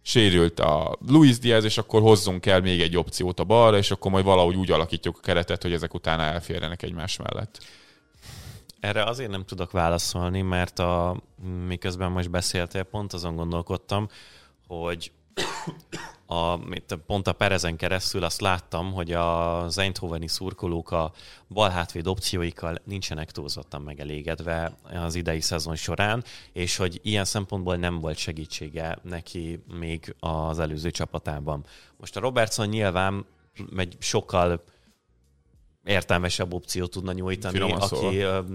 sérült a Luis Diaz, és akkor hozzunk el még egy opciót a balra, és akkor majd valahogy úgy alakítjuk a keretet, hogy ezek utána elférjenek egymás mellett. Erre azért nem tudok válaszolni, mert a, miközben most beszéltél, pont azon gondolkodtam, hogy a, pont a Perezen keresztül azt láttam, hogy az Eindhoveni szurkolók a bal hátvéd opcióikkal nincsenek túlzottan megelégedve az idei szezon során, és hogy ilyen szempontból nem volt segítsége neki még az előző csapatában. Most a Robertson nyilván egy sokkal értelmesebb opciót tudna nyújtani, Finoman aki szóval.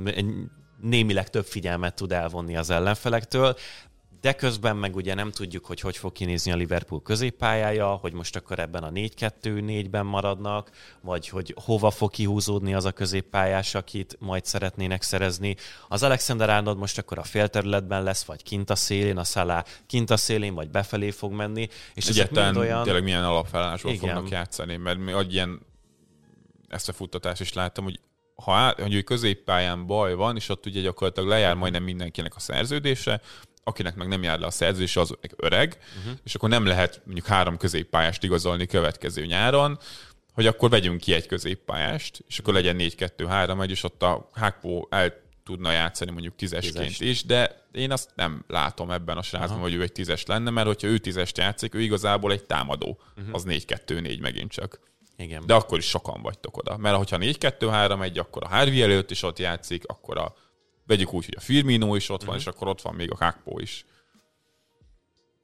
némileg több figyelmet tud elvonni az ellenfelektől, de közben meg ugye nem tudjuk, hogy hogy fog kinézni a Liverpool középpályája, hogy most akkor ebben a 4-2-4-ben maradnak, vagy hogy hova fog kihúzódni az a középpályás, akit majd szeretnének szerezni. Az Alexander Arnold most akkor a félterületben lesz, vagy kint a szélén, a Salah kint a szélén, vagy befelé fog menni. És Egyetlen olyan... tényleg milyen alapfelállásból fognak játszani, mert mi ilyen ezt a futtatást is láttam, hogy ha hogy középpályán baj van, és ott ugye gyakorlatilag lejár majdnem mindenkinek a szerződése, akinek meg nem jár le a szerződés, az öreg, uh-huh. és akkor nem lehet mondjuk három középpályást igazolni következő nyáron, hogy akkor vegyünk ki egy középpályást, és akkor legyen 4-2-3 és ott a Hákpó el tudna játszani mondjuk tízesként Tízes. is, de én azt nem látom ebben a srácban, hogy ő egy tízes lenne, mert hogyha ő tízest játszik, ő igazából egy támadó, uh-huh. az 4-2-4 megint csak. Igen. De akkor is sokan vagytok oda. Mert ha 4-2-3-1, akkor a Harvey előtt is ott játszik, akkor a vegyük úgy, hogy a Firmino is ott van, uh-huh. és akkor ott van még a Kakpo is.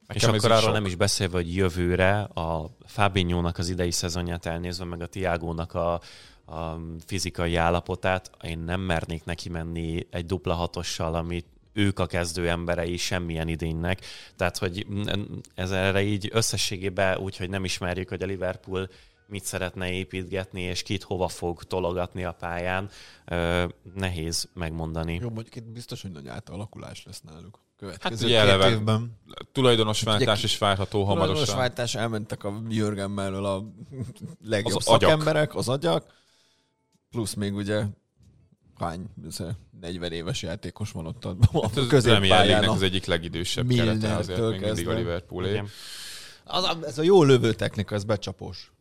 Nekem és akkor arról sok. nem is beszélve, hogy jövőre a fabinho az idei szezonját elnézve, meg a Tiágónak a, a fizikai állapotát, én nem mernék neki menni egy dupla hatossal, amit ők a kezdő emberei semmilyen idénynek. Tehát, hogy ez erre így összességében úgy, hogy nem ismerjük, hogy a Liverpool mit szeretne építgetni, és kit hova fog tologatni a pályán, nehéz megmondani. Jó, mondjuk itt biztos, hogy nagy átalakulás lesz náluk. Következő hát ugye eleve évben. tulajdonosváltás is várható hamarosan. Tulajdonosváltás, elmentek a Jürgen mellől a legjobb az szakemberek, agyak. az agyak, plusz még ugye hány 40 éves játékos van ott a, hát a középpályán. az egyik legidősebb kerete azért még mindig a Liverpoolé. Az, ez a jó lövő technika, ez becsapós.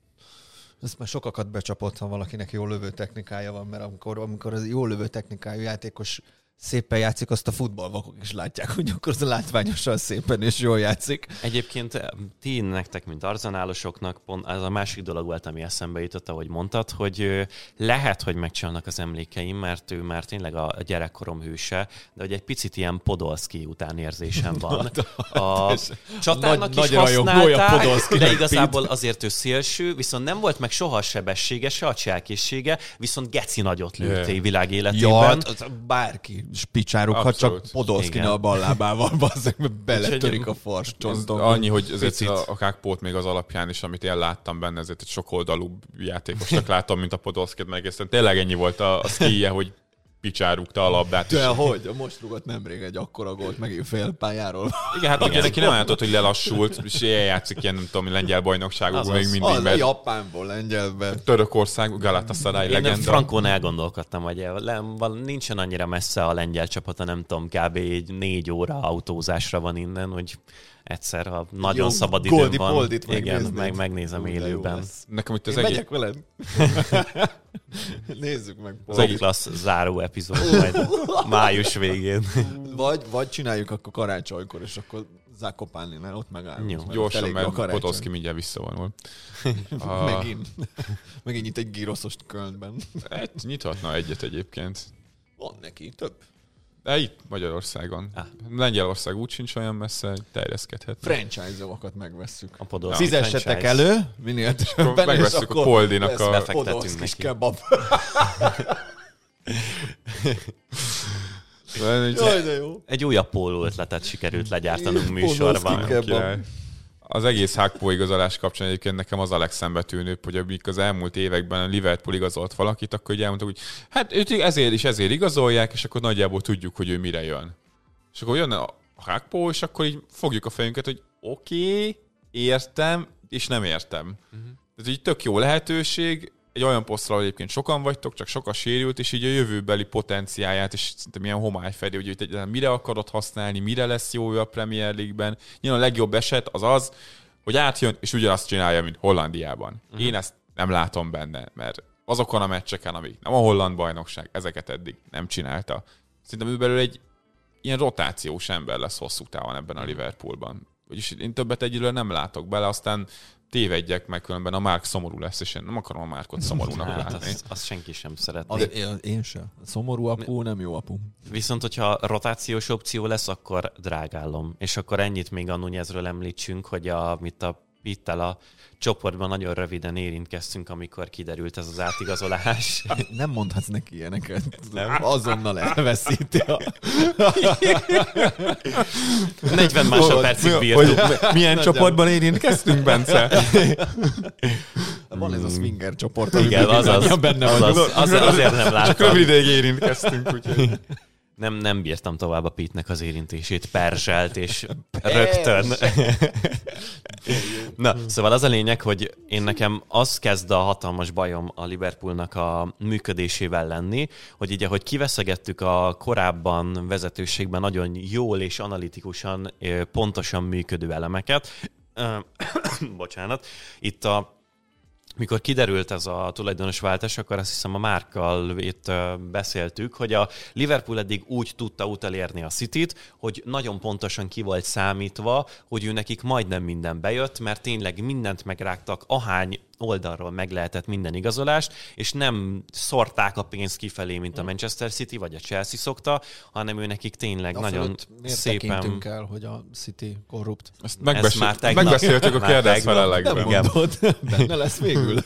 Ezt már sokakat becsapott, ha valakinek jó lövő technikája van, mert amikor, amikor az jó lövő technikájú játékos szépen játszik, azt a futballvakok is látják, hogy akkor az a látványosan szépen és jól játszik. Egyébként eh, ti nektek, mint arzanálosoknak, pont ez a másik dolog volt, ami eszembe jutott, ahogy mondtad, hogy lehet, hogy megcsalnak az emlékeim, mert ő már tényleg a gyerekkorom hőse, de hogy egy picit ilyen Podolski után érzésem van. A csatárnak nagy, is használták, de igazából azért ő szélső, viszont nem volt meg soha sebessége, se a cselkészsége, viszont geci nagyot lőtté világ életében. Ja, hát bárki spicsárok, ha csak Podolszkina a ballábával, bazzeg, beletörik a fars csonton. Annyi, hogy ezért a, a kákpót még az alapján is, amit én láttam benne, ezért egy sokoldalú játékosnak látom, mint a Podolszkit meg, és tényleg ennyi volt a, a szkíje, hogy picsárugta a labdát. De hogy? Most rúgott nemrég egy akkora gólt megint félpályáról. Igen, hát igen, neki nem látott, hogy lelassult, és ilyen játszik ilyen, nem tudom, lengyel bajnokságokban még mindig. Az, mert... Japánból, lengyelbe. Törökország, Galatasaray legenda. Én Frankón elgondolkodtam, hogy nincsen annyira messze a lengyel csapata, nem tudom, kb. egy négy óra autózásra van innen, hogy egyszer, ha nagyon Jó, szabad időm van, igen, meg, megnézem élőben. Nekem itt az Én egy... veled. Nézzük meg. Top klassz záró epizód majd május végén. Vagy, vagy csináljuk akkor karácsonykor, és akkor Zakopáninál ott megállunk. Jó. mert Gyorsan, mert. Potoszki mindjárt visszavonul. A- Megint. Megint itt egy gíroszost Kölnben. Egy, nyithatna egyet egyébként. Van neki, több. De itt Magyarországon. Ah. Lengyelország úgy sincs olyan messze, terjeszkedhet. Franchise-okat megvesszük. A Podolski Fizessetek elő, minél többen, és megveszük a Poldinak a... befektetünk neki. kebab. Egy- Jaj, de jó. Egy újabb póló ötletet sikerült legyártanunk műsorban. Az egész Hákpó igazolás kapcsán egyébként nekem az a legszembetűnőbb, hogy amik az elmúlt években a Liverpool igazolt valakit, akkor ugye elmondtuk, hogy hát őt ezért is ezért igazolják, és akkor nagyjából tudjuk, hogy ő mire jön. És akkor jön a Hákpó, és akkor így fogjuk a fejünket, hogy oké, okay, értem, és nem értem. Uh-huh. Ez így tök jó lehetőség, egy olyan posztra, ahol egyébként sokan vagytok, csak sok a sérült, és így a jövőbeli potenciáját, és szerintem ilyen homály felé, hogy egyáltalán mire akarod használni, mire lesz jó a Premier League-ben. Nyilván a legjobb eset az az, hogy átjön, és ugyanazt csinálja, mint Hollandiában. Uh-huh. Én ezt nem látom benne, mert azokon a meccseken, amik nem a holland bajnokság, ezeket eddig nem csinálta. Szerintem ő belőle egy ilyen rotációs ember lesz hosszú távon ebben a Liverpoolban. Vagyis én többet egyelőre nem látok bele, aztán tévedjek meg, különben a Márk szomorú lesz, és én nem akarom a Márkot szomorúnak Hát látni. azt, azt senki sem szeretné. Az, én, én sem. Szomorú apu, nem jó apu. Viszont, hogyha rotációs opció lesz, akkor drágálom. És akkor ennyit még a Nunezről említsünk, hogy a, mit a Pittel a csoportban nagyon röviden érintkeztünk, amikor kiderült ez az átigazolás. Nem mondhatsz neki ilyeneket. Nem? Azonnal elveszíti a... 40 másodpercig bírtuk. milyen csoportban érintkeztünk, Bence? Van ez a swinger csoport, Igen, azaz, benne azaz, vagyunk. az, azért nem Csak láttam. rövid ideig érintkeztünk, úgyhogy... Nem, nem bírtam tovább a Pitnek az érintését, perselt, és rögtön. Na, szóval az a lényeg, hogy én nekem az kezd a hatalmas bajom a Liverpoolnak a működésével lenni, hogy így ahogy kiveszegettük a korábban vezetőségben nagyon jól és analitikusan, pontosan működő elemeket, bocsánat, itt a mikor kiderült ez a tulajdonos váltás, akkor azt hiszem a Márkkal itt beszéltük, hogy a Liverpool eddig úgy tudta utalérni a City-t, hogy nagyon pontosan ki volt számítva, hogy ő nekik majdnem minden bejött, mert tényleg mindent megrágtak, ahány oldalról meg lehetett minden igazolást, és nem szorták a pénzt kifelé, mint a Manchester City vagy a Chelsea szokta, hanem ő nekik tényleg A nagyon miért szépen... el, hogy a City korrupt? Ezt már megbeszél... tegnap- megbeszéltük a már kérdez tegnap. felelekben. Nem mondod, benne lesz végül.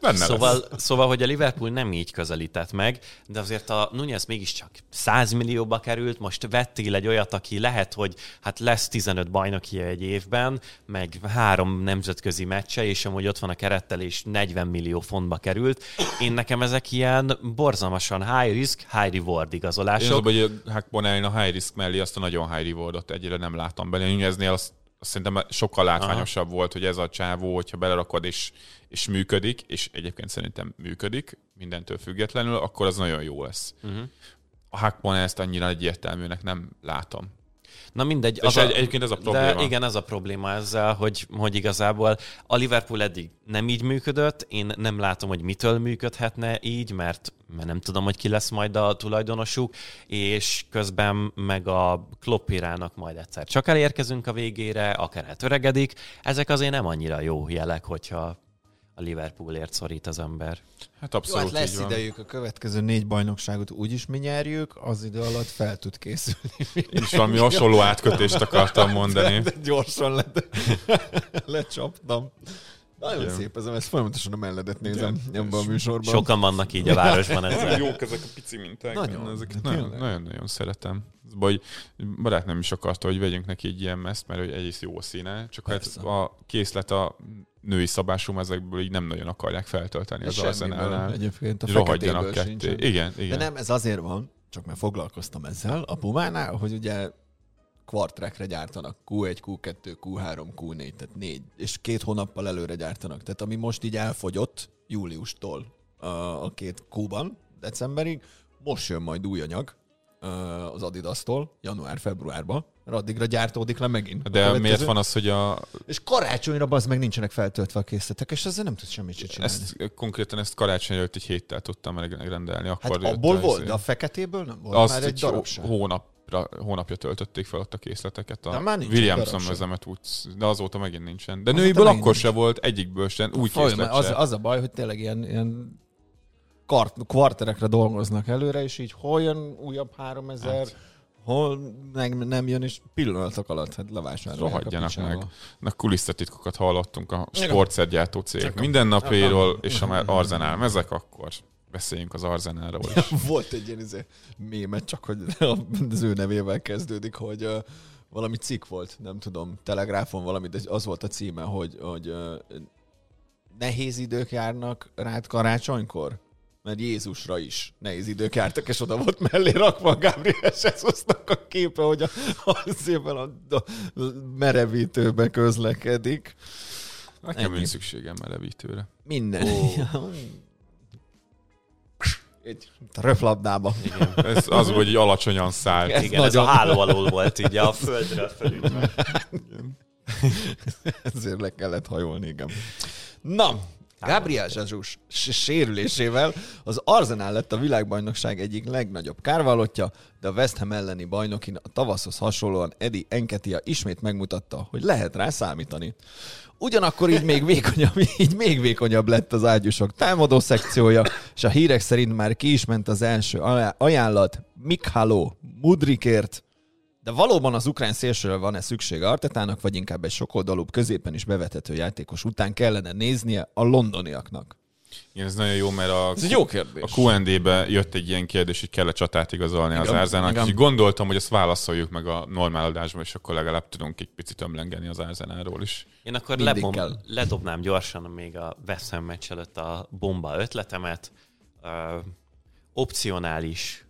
Benne Szóval, lesz. szóval, hogy a Liverpool nem így közelített meg, de azért a Nunez mégiscsak 100 millióba került, most vettél egy olyat, aki lehet, hogy hát lesz 15 bajnoki egy évben, meg három nemzetközi meccse, és amúgy ott van a kerettel, és 40 millió fontba került. Én nekem ezek ilyen borzalmasan high risk, high reward Én az, igazolások. hogy Hackbonelin a high risk mellé azt a nagyon high rewardot egyre nem láttam bele. Nuneznél azt, szerintem sokkal látványosabb volt, hogy ez a csávó, hogyha belerakod és, és működik, és egyébként szerintem működik, mindentől függetlenül, akkor az nagyon jó lesz. Uh-huh. A Hackbonel ezt annyira egyértelműnek nem látom. Na mindegy. És egy- egyébként ez a probléma. De igen, ez a probléma ezzel, hogy, hogy igazából a Liverpool eddig nem így működött, én nem látom, hogy mitől működhetne így, mert, mert nem tudom, hogy ki lesz majd a tulajdonosuk, és közben meg a Kloppirának majd egyszer csak elérkezünk a végére, akár eltöregedik. Ezek azért nem annyira jó jelek, hogyha a Liverpoolért szorít az ember. Hát Jó, abszolút hát lesz idejük a következő négy bajnokságot úgyis mi nyerjük, az idő alatt fel tud készülni. Én is valami hasonló átkötést akartam mondani. De gyorsan le, lecsaptam. Nagyon Igen. szép ez, ezt folyamatosan a melledet nézem ebben a műsorban. Sokan vannak így a városban ezzel. jók ezek a pici minták. Nagyon, ezeket de nagyon, tényleg. nagyon, nagyon szeretem. Baj, barát nem is akarta, hogy vegyünk neki egy ilyen meszt, mert hogy egész jó színe, csak hát Persze. a készlet a női szabású mezekből így nem nagyon akarják feltölteni az Semmiből Arsenalnál. Egyébként a Rohadjanak ketté. sincsen. Igen, igen. De nem, ez azért van, csak mert foglalkoztam ezzel a Pumánál, hogy ugye kvartrekre gyártanak Q1, Q2, Q3, Q4, tehát négy, és két hónappal előre gyártanak. Tehát ami most így elfogyott júliustól a, a két Q-ban, decemberig, most jön majd új anyag, az Adidas-tól január-februárban, mert addigra gyártódik le megint. De következő. miért van az, hogy a, És karácsonyra az meg nincsenek feltöltve a készletek, és ezzel nem tudsz semmit se csinálni. ezt konkrétan ezt karácsony előtt egy héttel tudtam megrendelni. Akkor hát abból az- volt, de a feketéből nem volt azt már egy egy darab sem. hónapra, hónapja töltötték fel ott a készleteket. A már Williamson sem. mezemet úgy, de azóta megint nincsen. De Azóta nőiből akkor nincs. se volt, egyikből sem, úgy Folyam- az, az a baj, hogy tényleg ilyen, ilyen kart, kvarterekre dolgoznak előre, és így hol jön újabb 3000, hát. hol meg nem jön, és pillanatok alatt hát levásárolják a Rohadjanak picsába. meg. Na kulisszatitkokat hallottunk a sportszergyártó cégek a- mindennapjairól, és ha már Arzenál mezek, akkor beszéljünk az Arzenálról is. Volt egy ilyen izé, mémet, csak hogy az ő nevével kezdődik, hogy uh, valami cikk volt, nem tudom, telegráfon valami, de az volt a címe, hogy, hogy uh, nehéz idők járnak rád karácsonykor? Mert Jézusra is nehéz idők jártak, és oda volt mellé rakva a Gabriel Jesusnak a képe, hogy a, a szépen a, a merevítőbe közlekedik. Nekem nincs szükségem merevítőre. Minden. Ó. Egy röplabdába. Igen. Ez az, hogy így alacsonyan szállt. Ez Igen, ez a nagyon- háló alól volt így a földre fölütve. Ezért le kellett hajolni, igen. Na, Gabriel Jesus sérülésével az Arsenal lett a világbajnokság egyik legnagyobb kárvallottja, de a West Ham elleni bajnokin a tavaszhoz hasonlóan Eddie Enketia ismét megmutatta, hogy lehet rá számítani. Ugyanakkor így még vékonyabb, így még vékonyabb lett az ágyusok támadó szekciója, és a hírek szerint már ki is ment az első ajá- ajánlat Mikhalo Mudrikért, de valóban az ukrán szélsőre van-e szüksége Artetának, vagy inkább egy sokoldalúbb középen is bevethető játékos után kellene néznie a londoniaknak? Igen, ez nagyon jó, mert a, Ez egy jó kérdés. a Q&A-be jött egy ilyen kérdés, hogy kell-e csatát igazolni az Igen, Arzenának, igen. és így gondoltam, hogy ezt válaszoljuk meg a normál adásban, és akkor legalább tudunk egy picit ömlengeni az Arzenáról is. Én akkor lebom, kell. ledobnám gyorsan még a West Ham meccs előtt a bomba ötletemet. Ö, opcionális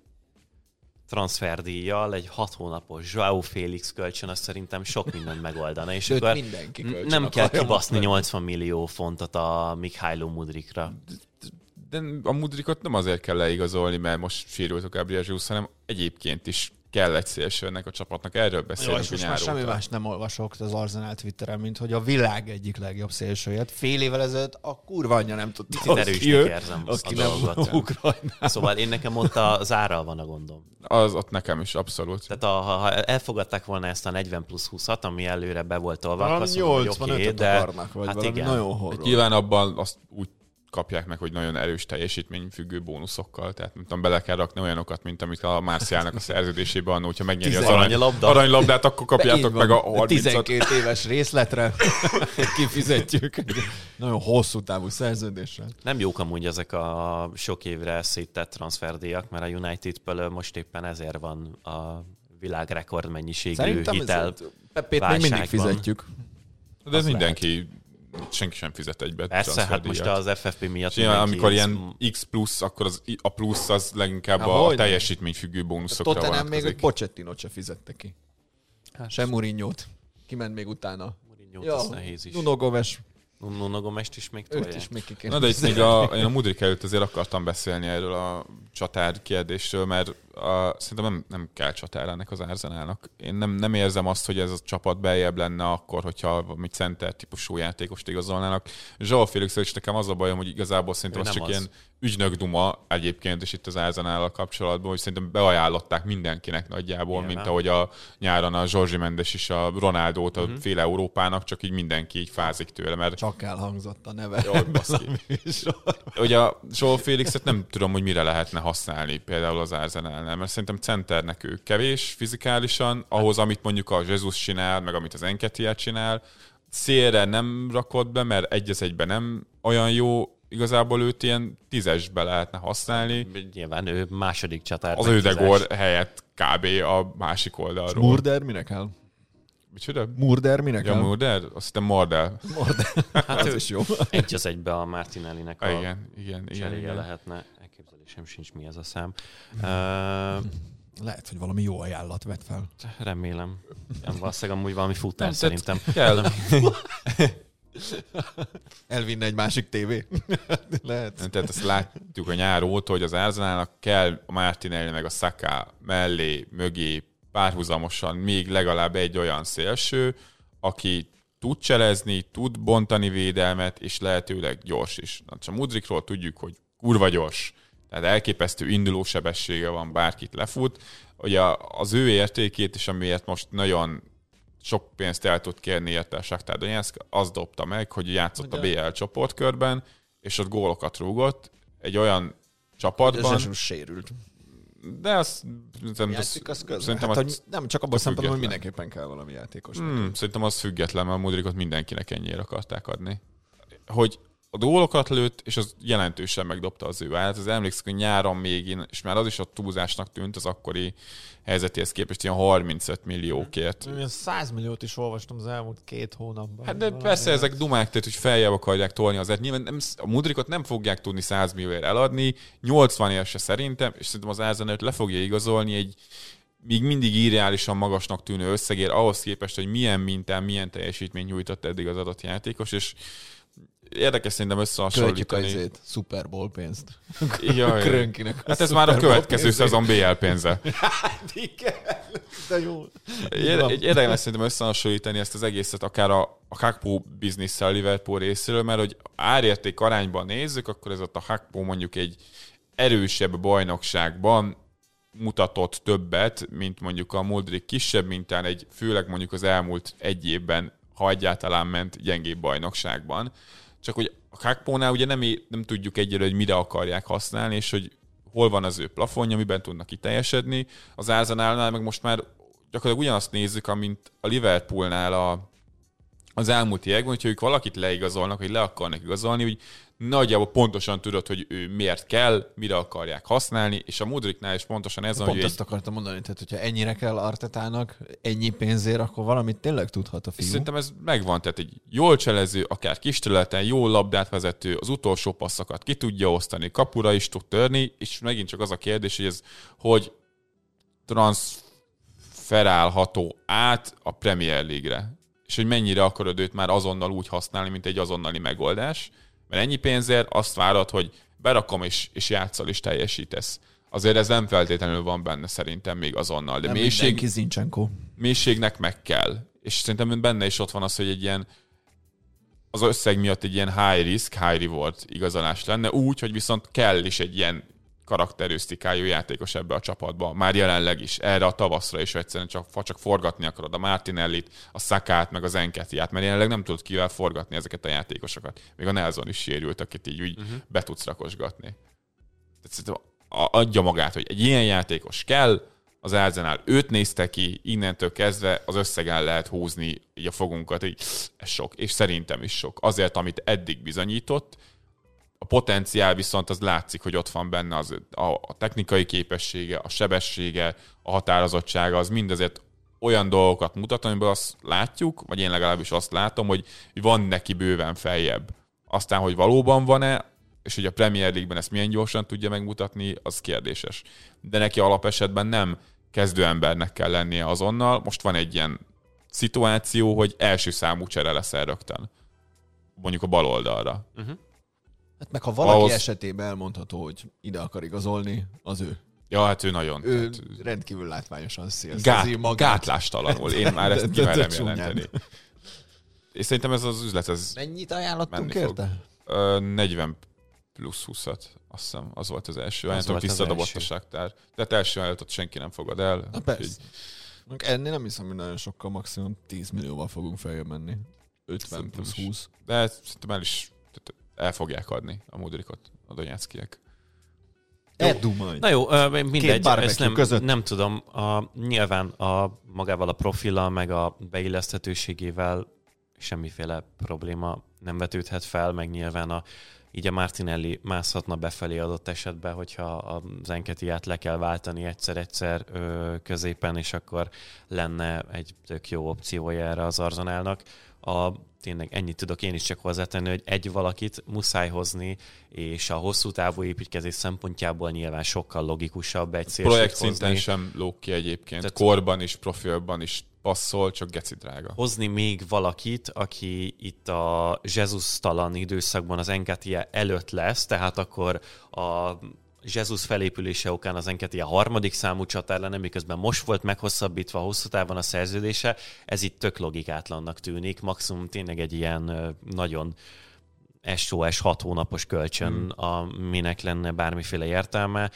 transferdíjjal egy hat hónapos Joao Félix kölcsön, azt szerintem sok mindent megoldana, és Sőt, akkor mindenki kölcsön nem kell kibaszni mondani. 80 millió fontot a Mikhailo Mudrikra. De a Mudrikot nem azért kell leigazolni, mert most sérült a Gabriel Jesus, hanem egyébként is kell egy szélső ennek a csapatnak. Erről Jó, beszélünk és a most már semmi más nem olvasok az Arsenal Twitteren, mint hogy a világ egyik legjobb szélsőjét. Fél évvel ezelőtt a kurva anyja nem tudta, az erősnek érzem azt a nem dolgot. Ukrajnában. Szóval én nekem ott az árral van a gondom. Az ott nekem is abszolút. Tehát a, ha, ha elfogadták volna ezt a 40 plusz 20-at, ami előre be volt tolva, akkor azt mondom, hogy 85 oké, öt de hát igen. nagyon horror. Nyilván abban azt úgy kapják meg, hogy nagyon erős teljesítményfüggő bónuszokkal, tehát nem tudom, bele kell rakni olyanokat, mint amit a Marciának a szerződésében annó, hogyha megnyeri az arany, Aranylabda. aranylabdát, akkor kapjátok meg a 30 12 éves részletre kifizetjük egy nagyon hosszú távú szerződéssel. Nem jók amúgy ezek a sok évre széttett transferdíjak, mert a United-ből most éppen ezért van a világrekord mennyiségű Szerintem hitel. Pepét még mindig fizetjük. De ez mindenki, senki sem fizet egybe. Persze, hát most az FFP miatt mindenki amikor ez- ilyen X plusz, akkor az, a plusz az leginkább Há, a hogyne. teljesítményfüggő bónuszokra Tottenham még vonatkozik. egy Pochettinot se fizette ki. Sem Mourinho-t. Kiment még utána. Mourinho-t, az nehéz is. Nuno Gomes. Nuno Gomest is még Őt tolják. is még ki Na de itt még a, én a Mudrik előtt azért akartam beszélni erről a csatár kérdésről, mert a, szerintem nem, nem kell csatár ennek az Arsenalnak. Én nem, nem érzem azt, hogy ez a csapat beljebb lenne akkor, hogyha valami center típusú játékost igazolnának. Zsal Félix is nekem az a bajom, hogy igazából szerintem az csak az. ilyen ügynök duma egyébként, és itt az Arsenal kapcsolatban, hogy szerintem beajánlották mindenkinek nagyjából, Nyilván. mint ahogy a nyáron a Zsorzsi Mendes is a Ronaldót a Mhm. fél Európának, csak így mindenki így fázik tőle, mert Csak elhangzott a neve. Jaj, baszki. Ugye a Joel Félixet nem tudom, hogy mire lehetne használni például az Arsenalnál, mert szerintem centernek ő kevés fizikálisan, ahhoz, amit mondjuk a Jesus csinál, meg amit az Enketia csinál. Szélre nem rakod be, mert egy az egyben nem olyan jó, igazából őt ilyen tízesbe lehetne használni. Nyilván ő második csatár. Az Ödegor helyett kb. a másik oldalról. Murder minek kell? Micsoda? Murder minek Ja? Murder? Azt hiszem Mordel. Hát Az ő is jó. egy az egybe a Martinellinek a Ah, igen, igen, igen. cseréje igen. lehetne. Elképzelésem sincs, mi ez a szám. Uh, Lehet, hogy valami jó ajánlat vett fel. remélem. Nem, valószínűleg amúgy valami tehát- szerintem. Kell. Elvinne egy másik tévé. Lehet. Tehát ezt látjuk a nyár óta, hogy az Arsenalnak kell a Martinelli meg a Saka mellé, mögé párhuzamosan még legalább egy olyan szélső, aki tud cselezni, tud bontani védelmet, és lehetőleg gyors is. Na, csak Mudrikról tudjuk, hogy kurva gyors, tehát elképesztő indulósebessége van, bárkit lefut. Ugye az ő értékét is, amiért most nagyon sok pénzt el tud kérni érte a Shakhtar Donetsk, az dobta meg, hogy játszott Ugye? a BL csoportkörben, és ott gólokat rúgott egy olyan csapatban. Ez sérült. De az, nem, Játszik, az szerintem hát, az, nem csak abban szempontból, hogy mindenképpen kell valami játékos. Hmm, szerintem az független, mert a Mudrikot mindenkinek ennyire akarták adni. Hogy a gólokat lőtt, és az jelentősen megdobta az ő állat. Az emlékszik, hogy nyáron még, én, és már az is a túlzásnak tűnt az akkori helyzetéhez képest ilyen 35 milliókért. Én 100 milliót is olvastam az elmúlt két hónapban. Hát de persze ezek dumák, tehát hogy feljebb akarják tolni azért. Nyilván nem, a Mudrikot nem fogják tudni 100 millióért eladni, 80 ér se szerintem, és szerintem az Arsenal le fogja igazolni egy még mindig irreálisan magasnak tűnő összegér ahhoz képest, hogy milyen mintán, milyen teljesítmény nyújtott eddig az adott játékos, és Érdekes szerintem összehasonlítani. Költjük a Super Bowl pénzt. Jaj. Krönkinek hát ez már a következő szezon BL pénze. hát igen, de jó. Érdekes szerintem összehasonlítani ezt az egészet akár a, a Hakpo bizniszsel Liverpool részéről, mert hogy árérték arányban nézzük, akkor ez ott a Hakpo mondjuk egy erősebb bajnokságban mutatott többet, mint mondjuk a Muldrik kisebb mintán egy, főleg mondjuk az elmúlt egy évben, ha egyáltalán ment gyengébb bajnokságban. Csak hogy a Kakpónál ugye nem, nem tudjuk egyelőre, hogy mire akarják használni, és hogy hol van az ő plafonja, miben tudnak kiteljesedni. Az Arsenalnál meg most már gyakorlatilag ugyanazt nézzük, amint a Liverpoolnál a, az elmúlt években, hogyha ők valakit leigazolnak, vagy le akarnak igazolni, hogy nagyjából pontosan tudod, hogy ő miért kell, mire akarják használni, és a Mudriknál is pontosan ez van, Pont ezt egy... akartam mondani, tehát hogyha ennyire kell Artetának, ennyi pénzért, akkor valamit tényleg tudhat a fiú. Szerintem ez megvan, tehát egy jól cselező, akár kis területen, jó labdát vezető, az utolsó passzokat ki tudja osztani, kapura is tud törni, és megint csak az a kérdés, hogy ez hogy transferálható át a Premier League-re és hogy mennyire akarod őt már azonnal úgy használni, mint egy azonnali megoldás. Mert ennyi pénzért azt várod, hogy berakom és, és játszol és teljesítesz. Azért ez nem feltétlenül van benne szerintem még azonnal. De nem mélység, mélységnek meg kell. És szerintem benne is ott van az, hogy egy ilyen az összeg miatt egy ilyen high risk, high reward igazolás lenne, úgy, hogy viszont kell is egy ilyen karakterisztikájú játékos ebbe a csapatba, már jelenleg is, erre a tavaszra is egyszerűen csak, csak forgatni akarod a Martinellit, a Szakát, meg az Enketiát, mert jelenleg nem tudod kivel forgatni ezeket a játékosokat. Még a Nelson is sérült, akit így úgy uh-huh. be tudsz rakosgatni. Tehát adja magát, hogy egy ilyen játékos kell, az Arsenal őt nézte ki, innentől kezdve az összegen lehet húzni így a fogunkat, így ez sok, és szerintem is sok. Azért, amit eddig bizonyított, a potenciál viszont az látszik, hogy ott van benne az, a, technikai képessége, a sebessége, a határozottsága, az mindezért olyan dolgokat mutat, amiből azt látjuk, vagy én legalábbis azt látom, hogy van neki bőven feljebb. Aztán, hogy valóban van-e, és hogy a Premier League-ben ezt milyen gyorsan tudja megmutatni, az kérdéses. De neki alapesetben nem kezdőembernek kell lennie azonnal. Most van egy ilyen szituáció, hogy első számú csere leszel rögtön. Mondjuk a bal oldalra. Uh-huh. Hát meg ha valaki ahhoz... esetében elmondható, hogy ide akar igazolni, az ő. Ja, hát ő nagyon. Ő tehát... rendkívül látványosan szélsz. Gát, magát. Gátlástalanul. Én már ezt kimerem jelenteni. És szerintem ez az üzlet, ez Mennyit ajánlottunk érte? Ö, 40 plusz 20-at, azt hiszem, az volt az első. Volt visszadobott a saktár. Tehát első ajánlatot senki nem fogad el. Na persze. Így... Ennél nem hiszem, hogy nagyon sokkal, maximum 10 millióval fogunk feljebb menni. 50 szerintem plusz 20. De szerintem el is el fogják adni a Mudrikot a Donetszkiek. Edu majd. Na jó, mindegy, ezt nem, között. nem tudom. A, nyilván a, magával a profillal, meg a beilleszthetőségével semmiféle probléma nem vetődhet fel, meg nyilván a, így a Martinelli mászhatna befelé adott esetben, hogyha az Enketiát le kell váltani egyszer-egyszer középen, és akkor lenne egy tök jó opciója erre az Arzonálnak a tényleg ennyit tudok én is csak hozzátenni, hogy egy valakit muszáj hozni, és a hosszú távú építkezés szempontjából nyilván sokkal logikusabb egy szélsőt Projekt szinten hozni. sem lóg ki egyébként. Tehát- Korban is, profilban is passzol, csak geci drága. hozni még valakit, aki itt a Jézus-talan időszakban az Enketia előtt lesz, tehát akkor a Jézus felépülése okán az Enketia harmadik számú csatár lenne, miközben most volt meghosszabbítva hosszú távon a szerződése, ez itt tök logikátlannak tűnik, maximum tényleg egy ilyen nagyon SOS 6 hónapos kölcsön, hmm. aminek lenne bármiféle értelme,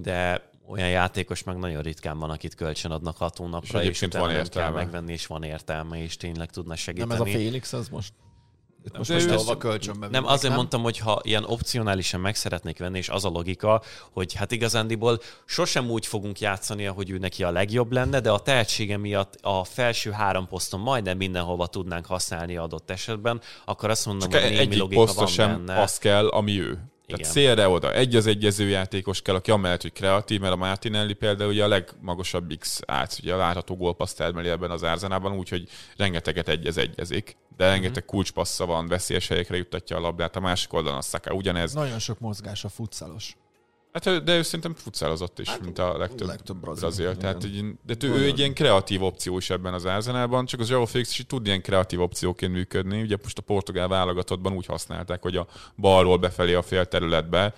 de olyan játékos meg nagyon ritkán van, akit kölcsön adnak 6 hónapra, és, egyébként utána van nem kell értelme. megvenni, és van értelme, és tényleg tudna segíteni. Nem ez a Félix, az most... Itt most most hova kölcsönbe Nem, azért mondtam, hogy ha ilyen opcionálisan meg szeretnék venni, és az a logika, hogy hát igazándiból sosem úgy fogunk játszani, ahogy ő neki a legjobb lenne, de a tehetsége miatt a felső három poszton majdnem mindenhova tudnánk használni adott esetben, akkor azt mondom, Csak hogy némi egyik logika van sem benne. az kell, ami ő. Tehát Igen. szélre oda egy az egyező játékos kell, aki amellett, hogy kreatív, mert a Martinelli például ugye a legmagasabb X ác, ugye a látható gólpaszt termeli ebben az árzenában, úgyhogy rengeteget egyez egyezik, de rengeteg kulcspassza van, veszélyes helyekre juttatja a labdát, a másik oldalon a Saka ugyanez. Nagyon sok mozgás a futsalos. Hát, de ő szerintem futszálozott is, mint a legtöbb, legtöbb brazil, brazil. Tehát, így, de ő, ő egy ilyen kreatív opció is ebben az Arsenalban, csak az Joao Felix is tud ilyen kreatív opcióként működni. Ugye most a portugál válogatottban úgy használták, hogy a balról befelé a fél területbe,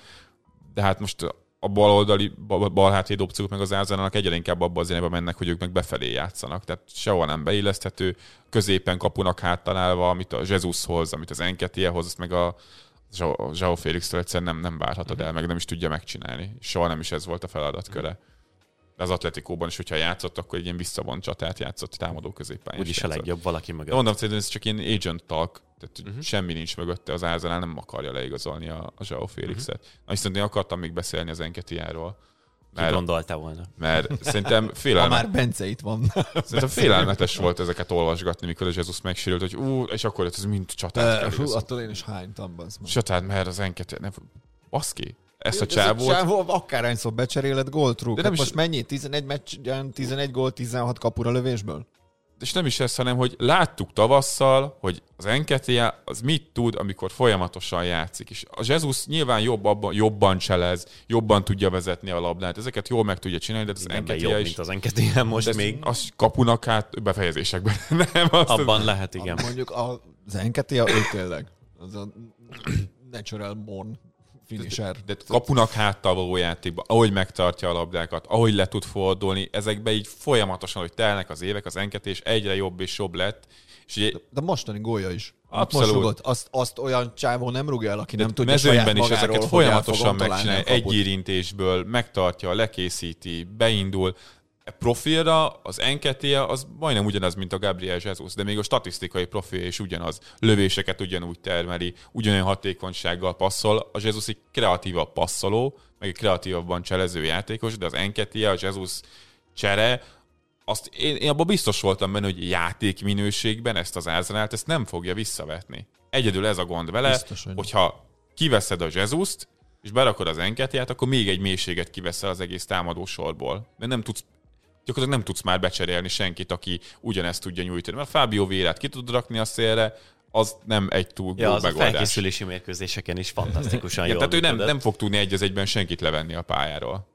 de hát most a bal oldali, bal, bal hátvéd opciók meg az Arsenalnak egyre inkább abba az irányba mennek, hogy ők meg befelé játszanak. Tehát sehol nem beilleszthető, középen kapunak háttalálva, amit a Jesus hoz, amit az Enketie hoz, azt meg a Joao Félix-től egyszerűen nem, nem várhatod el, meg nem is tudja megcsinálni. Soha nem is ez volt a feladatköre. De az Atletikóban is, hogyha játszott, akkor egy ilyen visszavont csatát játszott, támadó középpályán. is Úgyis a legjobb valaki mögött. De mondom, szerintem ez csak ilyen agent talk, tehát uh-huh. semmi nincs mögötte, az Arsenal nem akarja leigazolni a, a Joao Félixet. Uh-huh. Na, viszont én akartam még beszélni az Enketiáról. Ki Mert, gondolta volna? mert szerintem Ha félelmet, már Bence itt van. szerintem félelmetes volt ezeket olvasgatni, mikor a Jesus megsérült, hogy ú, és akkor ez mind csatát kell Hú, attól én is hánytam, bazd meg. Csatát, mert az Enketiá, nem, baszki, ezt a Ez csávót, csávó akárhányszor becseréled góltrúk. De Hát nem is- most mennyi? 11 meccsen, 11 gól, 16 kapura lövésből? És nem is ez, hanem hogy láttuk tavasszal, hogy az Enketia az mit tud, amikor folyamatosan játszik. És a Jesus nyilván jobb abban, jobban cselez, jobban tudja vezetni a labdát, ezeket jól meg tudja csinálni, de az Mindenben Enketia jobb, is mint az Enketia most még. Az kapunak hát befejezésekben. nem, azt Abban lehet, igen. Mondjuk az Enketia, ő tényleg. Az a natural born finisher. de kapunak háttal való játékban, ahogy megtartja a labdákat, ahogy le tud fordulni, ezekbe így folyamatosan, hogy telnek az évek, az enketés egyre jobb és jobb lett, és ugye De mostani gólja is. Abszolút. Most rugott. Azt, azt olyan csávó nem rúg el, aki nem tudja mezőnyben is ezeket folyamatosan megcsinálja, egy érintésből megtartja, lekészíti, beindul. E profilra az Enketia az majdnem ugyanaz, mint a Gabriel Jesus, de még a statisztikai profil is ugyanaz. Lövéseket ugyanúgy termeli, ugyanolyan hatékonysággal passzol. A Jesus egy kreatívabb passzoló, meg egy kreatívabban cselező játékos, de az Enketia, a Jesus csere, azt én, én abban biztos voltam benne, hogy játék minőségben ezt az Arsenalt ezt nem fogja visszavetni. Egyedül ez a gond vele, Biztos, hogy hogyha kiveszed a Jesus-t, és berakod az enketiát, akkor még egy mélységet kiveszel az egész támadó sorból. De nem tudsz gyakorlatilag nem tudsz már becserélni senkit, aki ugyanezt tudja nyújtani. Mert Fábio Vérát ki tud rakni a szélre, az nem egy túl Ja, az a megoldás. felkészülési mérkőzéseken is fantasztikusan Igen, jól tehát ő nem, nem fog tudni egy az egyben senkit levenni a pályáról.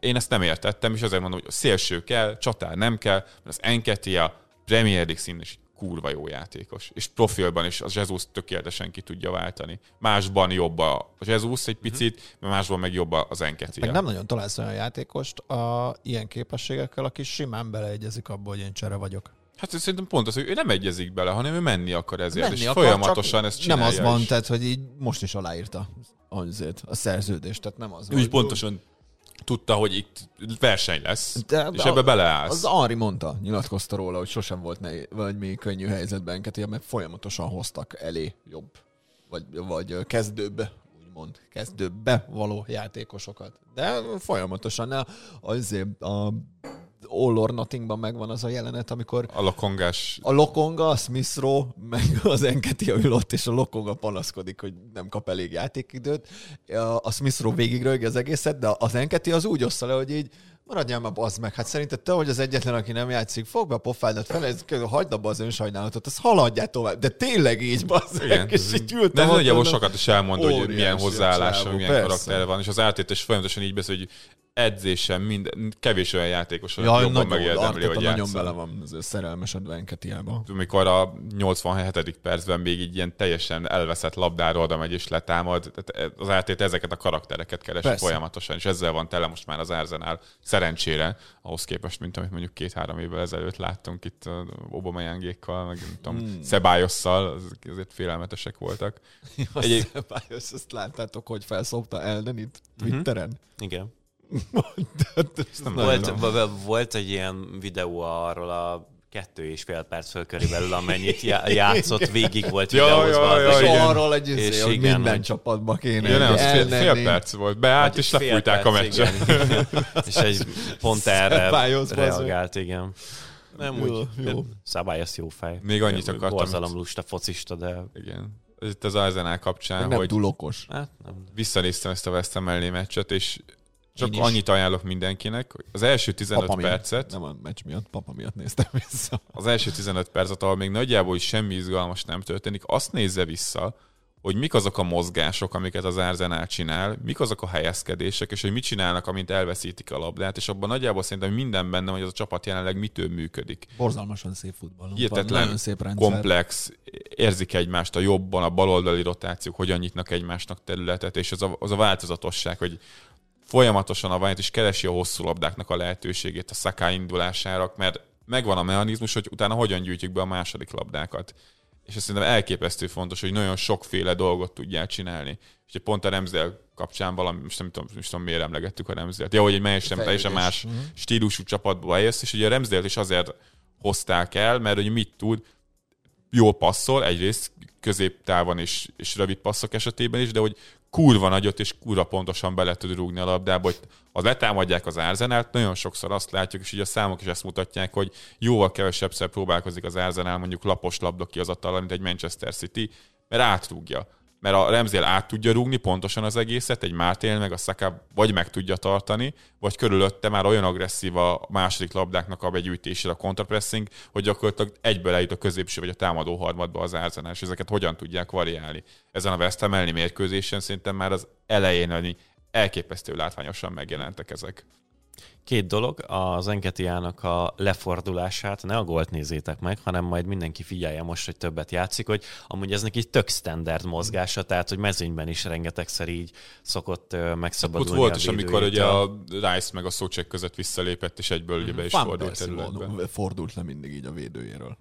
Én ezt nem értettem, és azért mondom, hogy a szélső kell, csatár nem kell, mert az Enketia Premier League szín is kurva jó játékos. És profilban is az Jesus tökéletesen ki tudja váltani. Másban jobb a Jesus egy picit, mert másban meg jobb az Enketia. Meg nem nagyon találsz olyan játékost a ilyen képességekkel, aki simán beleegyezik abba, hogy én csere vagyok. Hát szerintem pont az, hogy ő nem egyezik bele, hanem ő menni akar ezért, Menni és akar, folyamatosan ezt csinálja Nem az van, is. tehát, hogy így most is aláírta azért a szerződést, tehát nem az Ő van. is pontosan tudta, hogy itt verseny lesz, De- és ebbe beleállsz. Az Henri mondta, nyilatkozta róla, hogy sosem volt ne, vagy még könnyű helyzetben Enketia, mert folyamatosan hoztak elé jobb, vagy, vagy kezdőbb, úgymond kezdőbbe való játékosokat. De folyamatosan a, azért a All or Nothingban megvan az a jelenet, amikor A lokongás a Lokonga, a Smith Rowe, meg az Enketia ül ott, és a Lokonga panaszkodik, hogy nem kap elég játékidőt. A- Smith Rowe végigrögi az egészet, de az Enketia az úgy ossza le, hogy így Maradjál már, bazd meg. Hát szerinted te vagy az egyetlen, aki nem játszik, fogd be a pofádat fel, ez, hagyd abba az önsajnálatot, azt haladjál tovább. De tényleg így, bazd Igen. meg. És így ültem De ez nagyjából sokat is elmondó, hogy milyen hozzáállása, milyen persze. karaktere van, és az áttétes folyamatosan így beszél, hogy edzésen, minden, kevés olyan játékos, van, Jaj, jobban nagyon, megérdemli, hogy nagyon bele van az szerelmes a Venketiába. amikor a 87. percben még így ilyen teljesen elveszett labdára oda megy és letámad, az átét ezeket a karaktereket keresi Persze. folyamatosan, és ezzel van tele most már az Arsenal szerencsére, ahhoz képest, mint amit mondjuk két-három évvel ezelőtt láttunk itt Obama Jangékkal, meg nem tudom, Hmm. Szebályosszal, azért félelmetesek voltak. Egyéb- Egy... Azt, azt láttátok, hogy felszopta Eldenit Twitteren? Igen. Ezt nem Volt, tudom. v- v- volt egy ilyen videó arról a kettő és fél perc föl körülbelül, amennyit já- játszott, végig volt Ja, videózva. ja, ja. És igen. arról egy És izé, hogy igen, minden hogy- csapatba kéne Ja, nem, az fél, fél perc volt. Beállt, Vagy és lefújták a meccset. És egy pont erre reagált, igen. Nem Jó, úgy. jó. Szabályoz jó fej. Még annyit akartam, Borzalom lusta focista, de Igen. Ez Itt az Arsenal kapcsán, Nem hogy túl okos. hát nem. visszanéztem ezt a West Ham meccset, és csak is. annyit ajánlok mindenkinek, hogy az első 15 Papa percet, miatt. Nem a meccs miatt, papa miatt néztem vissza. az első 15 percet, ahol még nagyjából is semmi izgalmas nem történik, azt nézze vissza, hogy mik azok a mozgások, amiket az Arsenal csinál, mik azok a helyezkedések, és hogy mit csinálnak, amint elveszítik a labdát, és abban nagyjából szerintem minden benne, hogy az a csapat jelenleg mitől működik. Borzalmasan szép futball. Hihetetlen, szép rendszer. komplex, érzik egymást a jobban, a baloldali rotációk, hogyan nyitnak egymásnak területet, és az a, az a változatosság, hogy folyamatosan a Vájt is keresi a hosszú labdáknak a lehetőségét a szaká indulására, mert megvan a mechanizmus, hogy utána hogyan gyűjtjük be a második labdákat. És ez szerintem elképesztő fontos, hogy nagyon sokféle dolgot tudjál csinálni. És hogy pont a Remzel kapcsán valami, most nem tudom, most tudom miért emlegettük a Remzelt. Ja, hogy egy teljesen, teljesen más stílusú csapatba helyez, és ugye a Remzelt is azért hozták el, mert hogy mit tud, jól passzol, egyrészt középtávon és, és rövid passzok esetében is, de hogy kurva nagyot és kurva pontosan bele tud rúgni a labdába, hogy ha letámadják az Arzenát, nagyon sokszor azt látjuk, és így a számok is ezt mutatják, hogy jóval kevesebbszer próbálkozik az Arzenál mondjuk lapos labda kiazattal, mint egy Manchester City, mert átrúgja. Mert a Remzél át tudja rúgni pontosan az egészet, egy Mártél meg a Saka vagy meg tudja tartani, vagy körülötte már olyan agresszív a második labdáknak a begyűjtésére a kontrapressing, hogy gyakorlatilag egyből eljut a középső vagy a támadó harmadba az és ezeket hogyan tudják variálni. Ezen a West Ham elleni mérkőzésen szerintem már az elején elképesztő látványosan megjelentek ezek. Két dolog, az Enketiának a lefordulását, ne a gólt nézzétek meg, hanem majd mindenki figyelje most, hogy többet játszik, hogy amúgy ez neki tök standard mozgása, tehát hogy mezőnyben is rengetegszer így szokott ö, Ott megszabadulni volt is, amikor ugye a Rice meg a Szócsek között visszalépett, és egyből ugye be is Van fordult területbe. fordult- fordult le mindig így a védőjéről.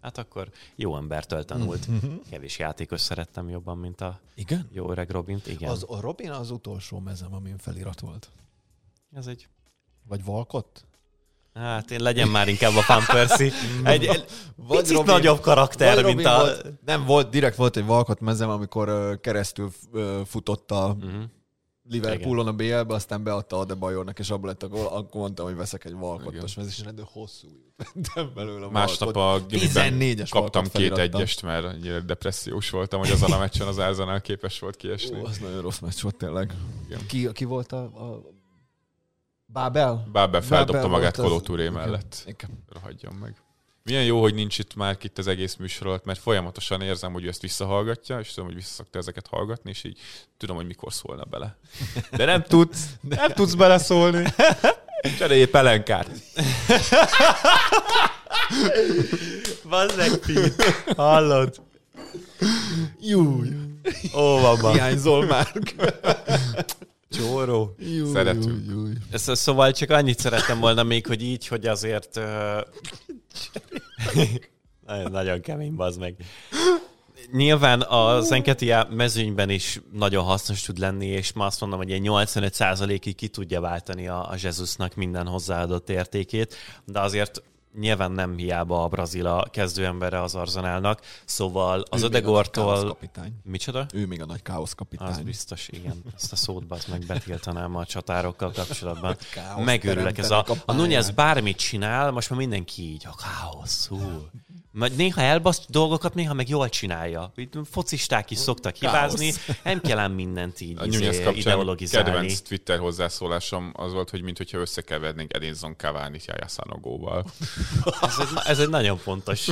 Hát akkor jó embertől tanult. Kevés játékos szerettem jobban, mint a Igen? jó öreg Robint. Igen, Az, a Robin az utolsó mezem, amin felirat volt. ez egy Vagy Valkott? Hát én legyen már inkább a Van Persie. Egy, egy Vagy picit Robin- nagyobb karakter, Vagy mint Robin a... Volt, nem volt, direkt volt egy Valkott mezem, amikor keresztül futott a Uh-huh. Liverpoolon a BL-be, aztán beadta Adebayornak, és abból lett a gól, akkor mondtam, hogy veszek egy Valkottos mezes, és rendben hosszú vettem belőle a Másnap a gimiben 14-es kaptam két egyest, mert annyira depressziós voltam, hogy azon a meccsen az Arsenal képes volt kiesni. Ó, az nagyon rossz meccs volt tényleg. Igen. Ki, ki volt a, a... Bábel? Bábel feldobta Bábel magát volt az- Koló Touré Igen. mellett. Igen. Rohadjon meg. Milyen jó, hogy nincs itt már itt az egész műsor alatt, mert folyamatosan érzem, hogy ő ezt visszahallgatja, és tudom, hogy visszaszokta ezeket hallgatni, és így tudom, hogy mikor szólna bele. De nem tudsz, nem tudsz beleszólni. Cserélj pelenkát. Bazzeg, Pete. Hallod? Júj, Ó, van hiányzol már. Csóró. Júj, Szeretünk. Júj, júj. Sz- Szóval csak annyit szerettem volna még, hogy így, hogy azért... nagyon, nagyon kemény, bazd meg. Nyilván az Enketia mezőnyben is nagyon hasznos tud lenni, és ma azt mondom, hogy egy 85%-ig ki tudja váltani a, a Jesusnak minden hozzáadott értékét, de azért nyilván nem hiába a brazil a kezdőembere az Arzenálnak, szóval az Ödegortól... Micsoda? Ő még a nagy káosz kapitány. Az biztos, igen. Ezt a szót az meg betiltanám a csatárokkal kapcsolatban. Megőrülök. Ez a, a a Nunez bármit csinál, most már mindenki így, a káosz, hú. Mert néha elbaszt dolgokat, néha meg jól csinálja. Itt focisták is szoktak hibázni, nem kell ám mindent így A izé, ideologizálni. kedvenc Twitter hozzászólásom az volt, hogy mintha összekevernénk Edinson Cavani-t Jaya Sanogóval. Ez egy, ez egy nagyon fontos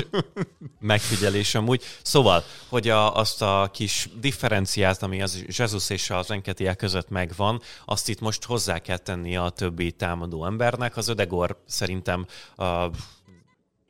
megfigyelés amúgy. Szóval, hogy a, azt a kis differenciát, ami az Jesus és az Enketia között megvan, azt itt most hozzá kell tenni a többi támadó embernek. Az Ödegor szerintem a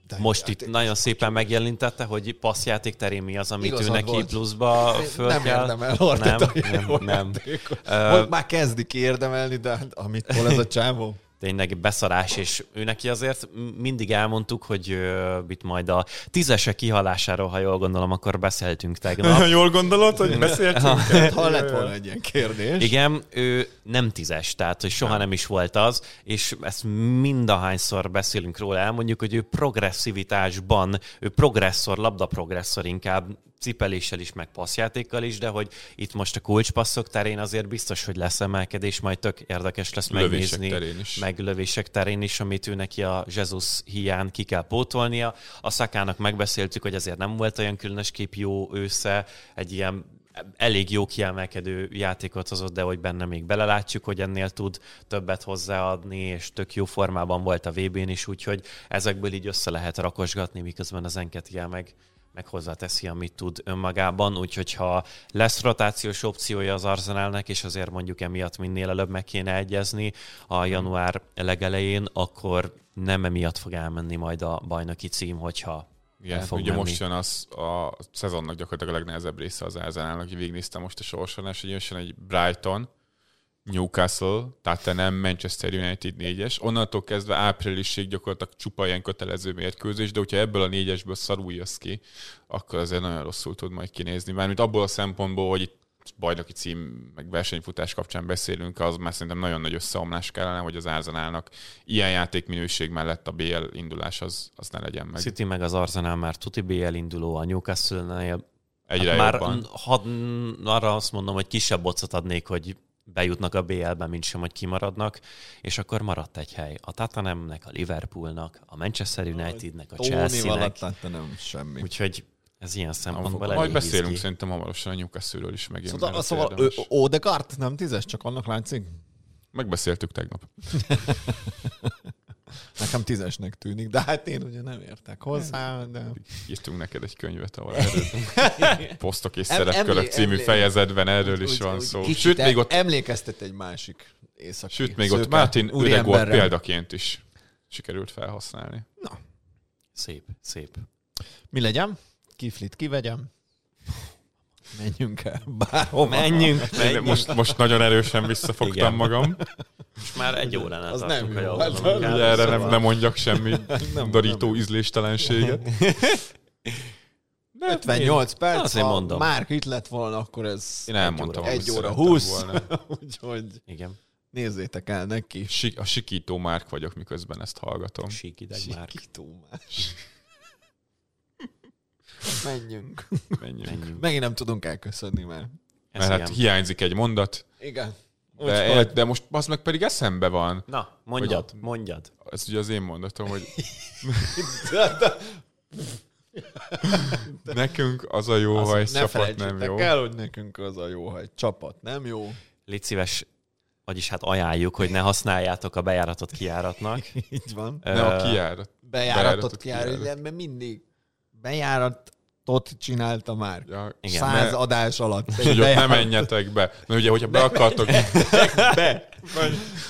De most itt nagyon szépen megjelentette, hogy passzjáték terén mi az, amit Igazad ő neki volt. pluszba föl nem kell. érdemel Arteta nem, nem, nem. játékot. Most már kezdik érdemelni, de hát amit hol ez a csávó? Tényleg beszarás, és ő neki azért mindig elmondtuk, hogy ö, itt majd a tízese kihalásáról, ha jól gondolom, akkor beszéltünk tegnap. Jól gondolod, hogy beszéltünk? Hát, ha lett volna egy ilyen kérdés. Igen, ő nem tízes, tehát hogy soha nem is volt az, és ezt mindahányszor beszélünk róla, elmondjuk, hogy ő progresszivitásban, ő progresszor, labdaprogresszor inkább, cipeléssel is, meg passzjátékkal is, de hogy itt most a kulcspasszok terén azért biztos, hogy lesz emelkedés, majd tök érdekes lesz Lövések megnézni, terén is. meg lövések terén is, amit ő neki a Jesus hiány ki kell pótolnia. A szakának megbeszéltük, hogy azért nem volt olyan különösképp jó ősze, egy ilyen elég jó kiemelkedő játékot hozott, de hogy benne még belelátjuk, hogy ennél tud többet hozzáadni, és tök jó formában volt a VB-n is, úgyhogy ezekből így össze lehet rakosgatni, miközben az Enketia meg, meg hozzáteszi, amit tud önmagában, úgyhogy ha lesz rotációs opciója az Arsenalnek, és azért mondjuk emiatt minél előbb meg kéne egyezni a január legelején, akkor nem emiatt fog elmenni majd a bajnoki cím, hogyha Igen, fog ugye menni. most jön az a szezonnak gyakorlatilag a legnehezebb része az Arsenalnak, hogy végignéztem most a sorsolás, hogy jön egy Brighton, Newcastle, Tottenham, Manchester United 4-es. Onnantól kezdve áprilisig gyakorlatilag csupa ilyen kötelező mérkőzés, de hogyha ebből a négyesből szarul jössz ki, akkor azért nagyon rosszul tud majd kinézni. Mármint abból a szempontból, hogy itt bajnoki cím, meg versenyfutás kapcsán beszélünk, az már szerintem nagyon nagy összeomlás kellene, hogy az Arsenalnak ilyen játékminőség mellett a BL indulás az, az ne legyen meg. City meg az Arsenal már tuti BL induló, a Newcastle-nél Egyre hát már jobban. had, arra azt mondom, hogy kisebb bocot adnék, hogy bejutnak a BL-be, mint sem, hogy kimaradnak, és akkor maradt egy hely. A Tottenhamnek, a Liverpoolnak, a Manchester Unitednek, a Chelsea-nek. nem semmi. Úgyhogy ez ilyen szempontból Majd beszélünk izgi. szerintem hamarosan a Newcastle-ről is megint. Szóval, szóval ő, érdemes. Odegaard nem tízes, csak annak látszik? Megbeszéltük tegnap. Nekem tízesnek tűnik, de hát én ugye nem értek hozzá, de... Írtunk neked egy könyvet, ahol erről posztok és szerepkörök című emlé- fejezetben erről is van úgy szó. Sőt, még ott, Emlékeztet egy másik északi sőt, még ott Ödegor úriemberre. példaként is sikerült felhasználni. Szép, szép. Mi legyen? Kiflit kivegyem? Menjünk el bárhova. Menjünk, Én menjünk. most, most nagyon erősen visszafogtam Igen. magam. Most már egy óránál Az nem jó. jól Hát. Ugye erre nem, Szóval- nem mondjak semmi Nem, darító nem. ízléstelenséget. De 58 perc, Azért ha mondom. Márk itt lett volna, akkor ez Én elmondtam, óra. amit egy óra szerettem 20. Volna. Úgyhogy Igen, nézzétek el neki. A sikító Márk vagyok, miközben ezt hallgatom. sík ideg már. Sikító más. Menjünk. Menjünk. Menjünk. Megint nem tudunk elköszönni, mert... Ez Mert hát igen. hiányzik egy mondat, Igen. de, Úgyhogy- de most az meg pedig eszembe van. Na, mondjad, mondjad. Ez ugye az én mondatom, hogy De- de- nekünk az a jó, azt ha egy ne csapat nem jó. el, hogy nekünk az a jó, ha egy csapat nem jó. Légy szíves, vagyis hát ajánljuk, hogy ne használjátok a bejáratot kijáratnak. Így van. Ne a kijárat. Bejáratot Bejáratot kijárat, kijárat. mert mindig bejáratot csinálta már. Ja, Igen, Száz ne- adás alatt. és hogy ott ne menjetek be. Mert ugye, hogyha be akartok, be.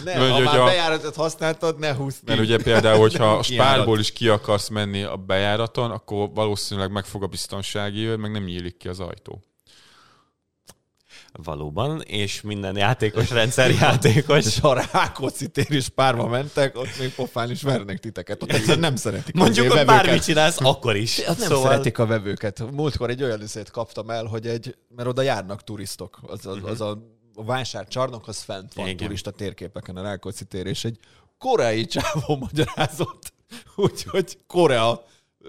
Ne, Mert ha már hogyha- bejáratot használtad, ne húzd ki. mert ugye például, hogyha a spárból is ki akarsz menni a bejáraton, akkor valószínűleg megfog a biztonsági őr, meg nem nyílik ki az ajtó. Valóban, és minden játékos rendszer játékos. És ha Rákóczi tér is párba mentek, ott még pofán is vernek titeket. Ott egyszerűen nem szeretik. Mondjuk, a hogy bármit csinálsz, akkor is. Hát nem szóval... szeretik a vevőket. Múltkor egy olyan üzét kaptam el, hogy egy, mert oda járnak turistok. Az, az, az a, a vásárcsarnok, az fent van Igen. turista térképeken a Rákóczi tér, és egy koreai csávó magyarázott, úgyhogy Korea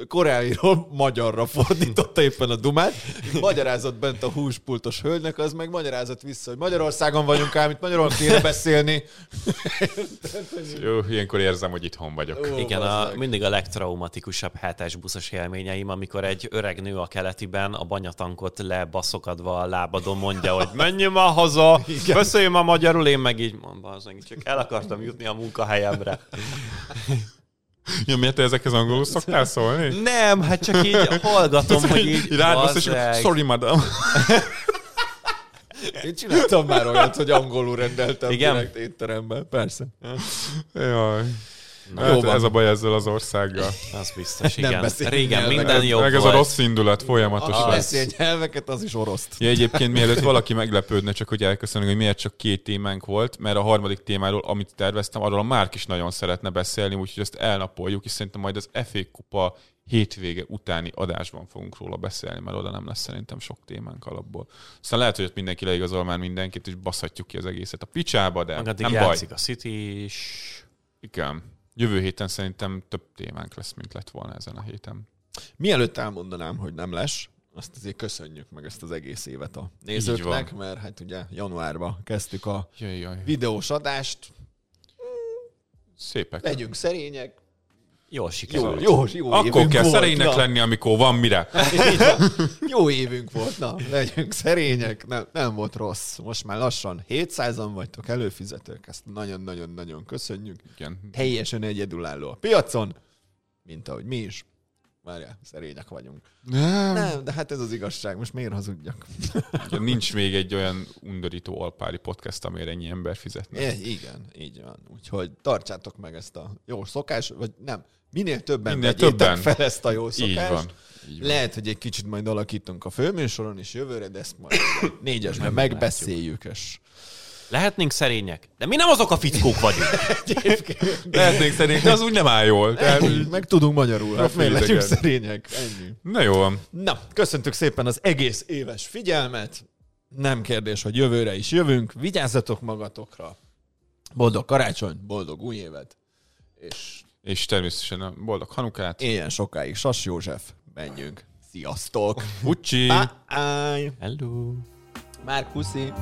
koreairól magyarra fordította éppen a dumát. Magyarázott bent a húspultos hölgynek, az meg magyarázott vissza, hogy Magyarországon vagyunk ám, itt magyarul kéne beszélni. Jó, ilyenkor érzem, hogy itthon vagyok. Ó, Igen, a, mindig a legtraumatikusabb hetes buszos élményeim, amikor egy öreg nő a keletiben a banyatankot lebaszokadva a lábadon mondja, hogy menjünk már haza, beszéljünk már magyarul, én meg így mondom, csak el akartam jutni a munkahelyemre. Ja, miért te ezekhez angolul szoktál szólni? Nem, hát csak így hallgatom, hogy így Rád és sorry madam. Én csináltam már olyat, hogy angolul rendeltem Igen? direkt étteremben, persze. Jaj. Na, Hát jó van. ez a baj ezzel az országgal. Az biztos, Nem igen. beszélünk Régen nyelveket. minden jobb Meg ez a rossz indulat Ha folyamatosan. beszél nyelveket, az is oroszt. Ja, egyébként mielőtt valaki meglepődne, csak hogy elköszönünk, hogy miért csak két témánk volt, mert a harmadik témáról, amit terveztem, arról a Márk is nagyon szeretne beszélni, úgyhogy ezt elnapoljuk, és szerintem majd az FA Kupa hétvége utáni adásban fogunk róla beszélni, mert oda nem lesz szerintem sok témánk alapból. Aztán lehet, hogy ott mindenki leigazol már mindenkit, és baszhatjuk ki az egészet a picsába, de Meg nem baj. a City is. Igen. Jövő héten szerintem több témánk lesz, mint lett volna ezen a héten. Mielőtt elmondanám, hogy nem lesz, azt azért köszönjük meg ezt az egész évet a nézőknek, mert hát ugye januárban kezdtük a Jaj, jaj. videós adást. Szépek. Legyünk szerények. Jól Jó, sikerült. jó, jó Akkor évünk kell volt, szerénynek na. lenni, amikor van mire. Jó évünk volt, na, legyünk szerények, nem, nem volt rossz. Most már lassan 700-an vagytok előfizetők, ezt nagyon-nagyon-nagyon köszönjük. Igen. Teljesen egyedülálló a piacon, mint ahogy mi is. Várjál, szerények vagyunk. Nem. Nem, de hát ez az igazság, most miért hazudjak? Ja, nincs még egy olyan undorító alpári podcast, amire ennyi ember fizetne. É, igen, így van. Úgyhogy tartsátok meg ezt a jó szokás, vagy nem, minél többen Minél többen. fel ezt a jó Így szokást. van. Így van. Lehet, hogy egy kicsit majd alakítunk a főműsoron is jövőre, de ezt majd négyesben megbeszéljük, és Lehetnénk szerények, de mi nem azok a fickók vagyunk. Lehetnénk szerint, de az úgy nem áll jól. Tehát, meg tudunk magyarul, hát miért legyünk szerények, ennyi. na jó van. Na, köszöntük szépen az egész éves figyelmet. Nem kérdés, hogy jövőre is jövünk. Vigyázzatok magatokra. Boldog karácsony, boldog új évet. És És természetesen a boldog Hanukát. éljen sokáig Sas József. Menjünk. Sziasztok! Ucsi! Bye! Hello. Már puszi!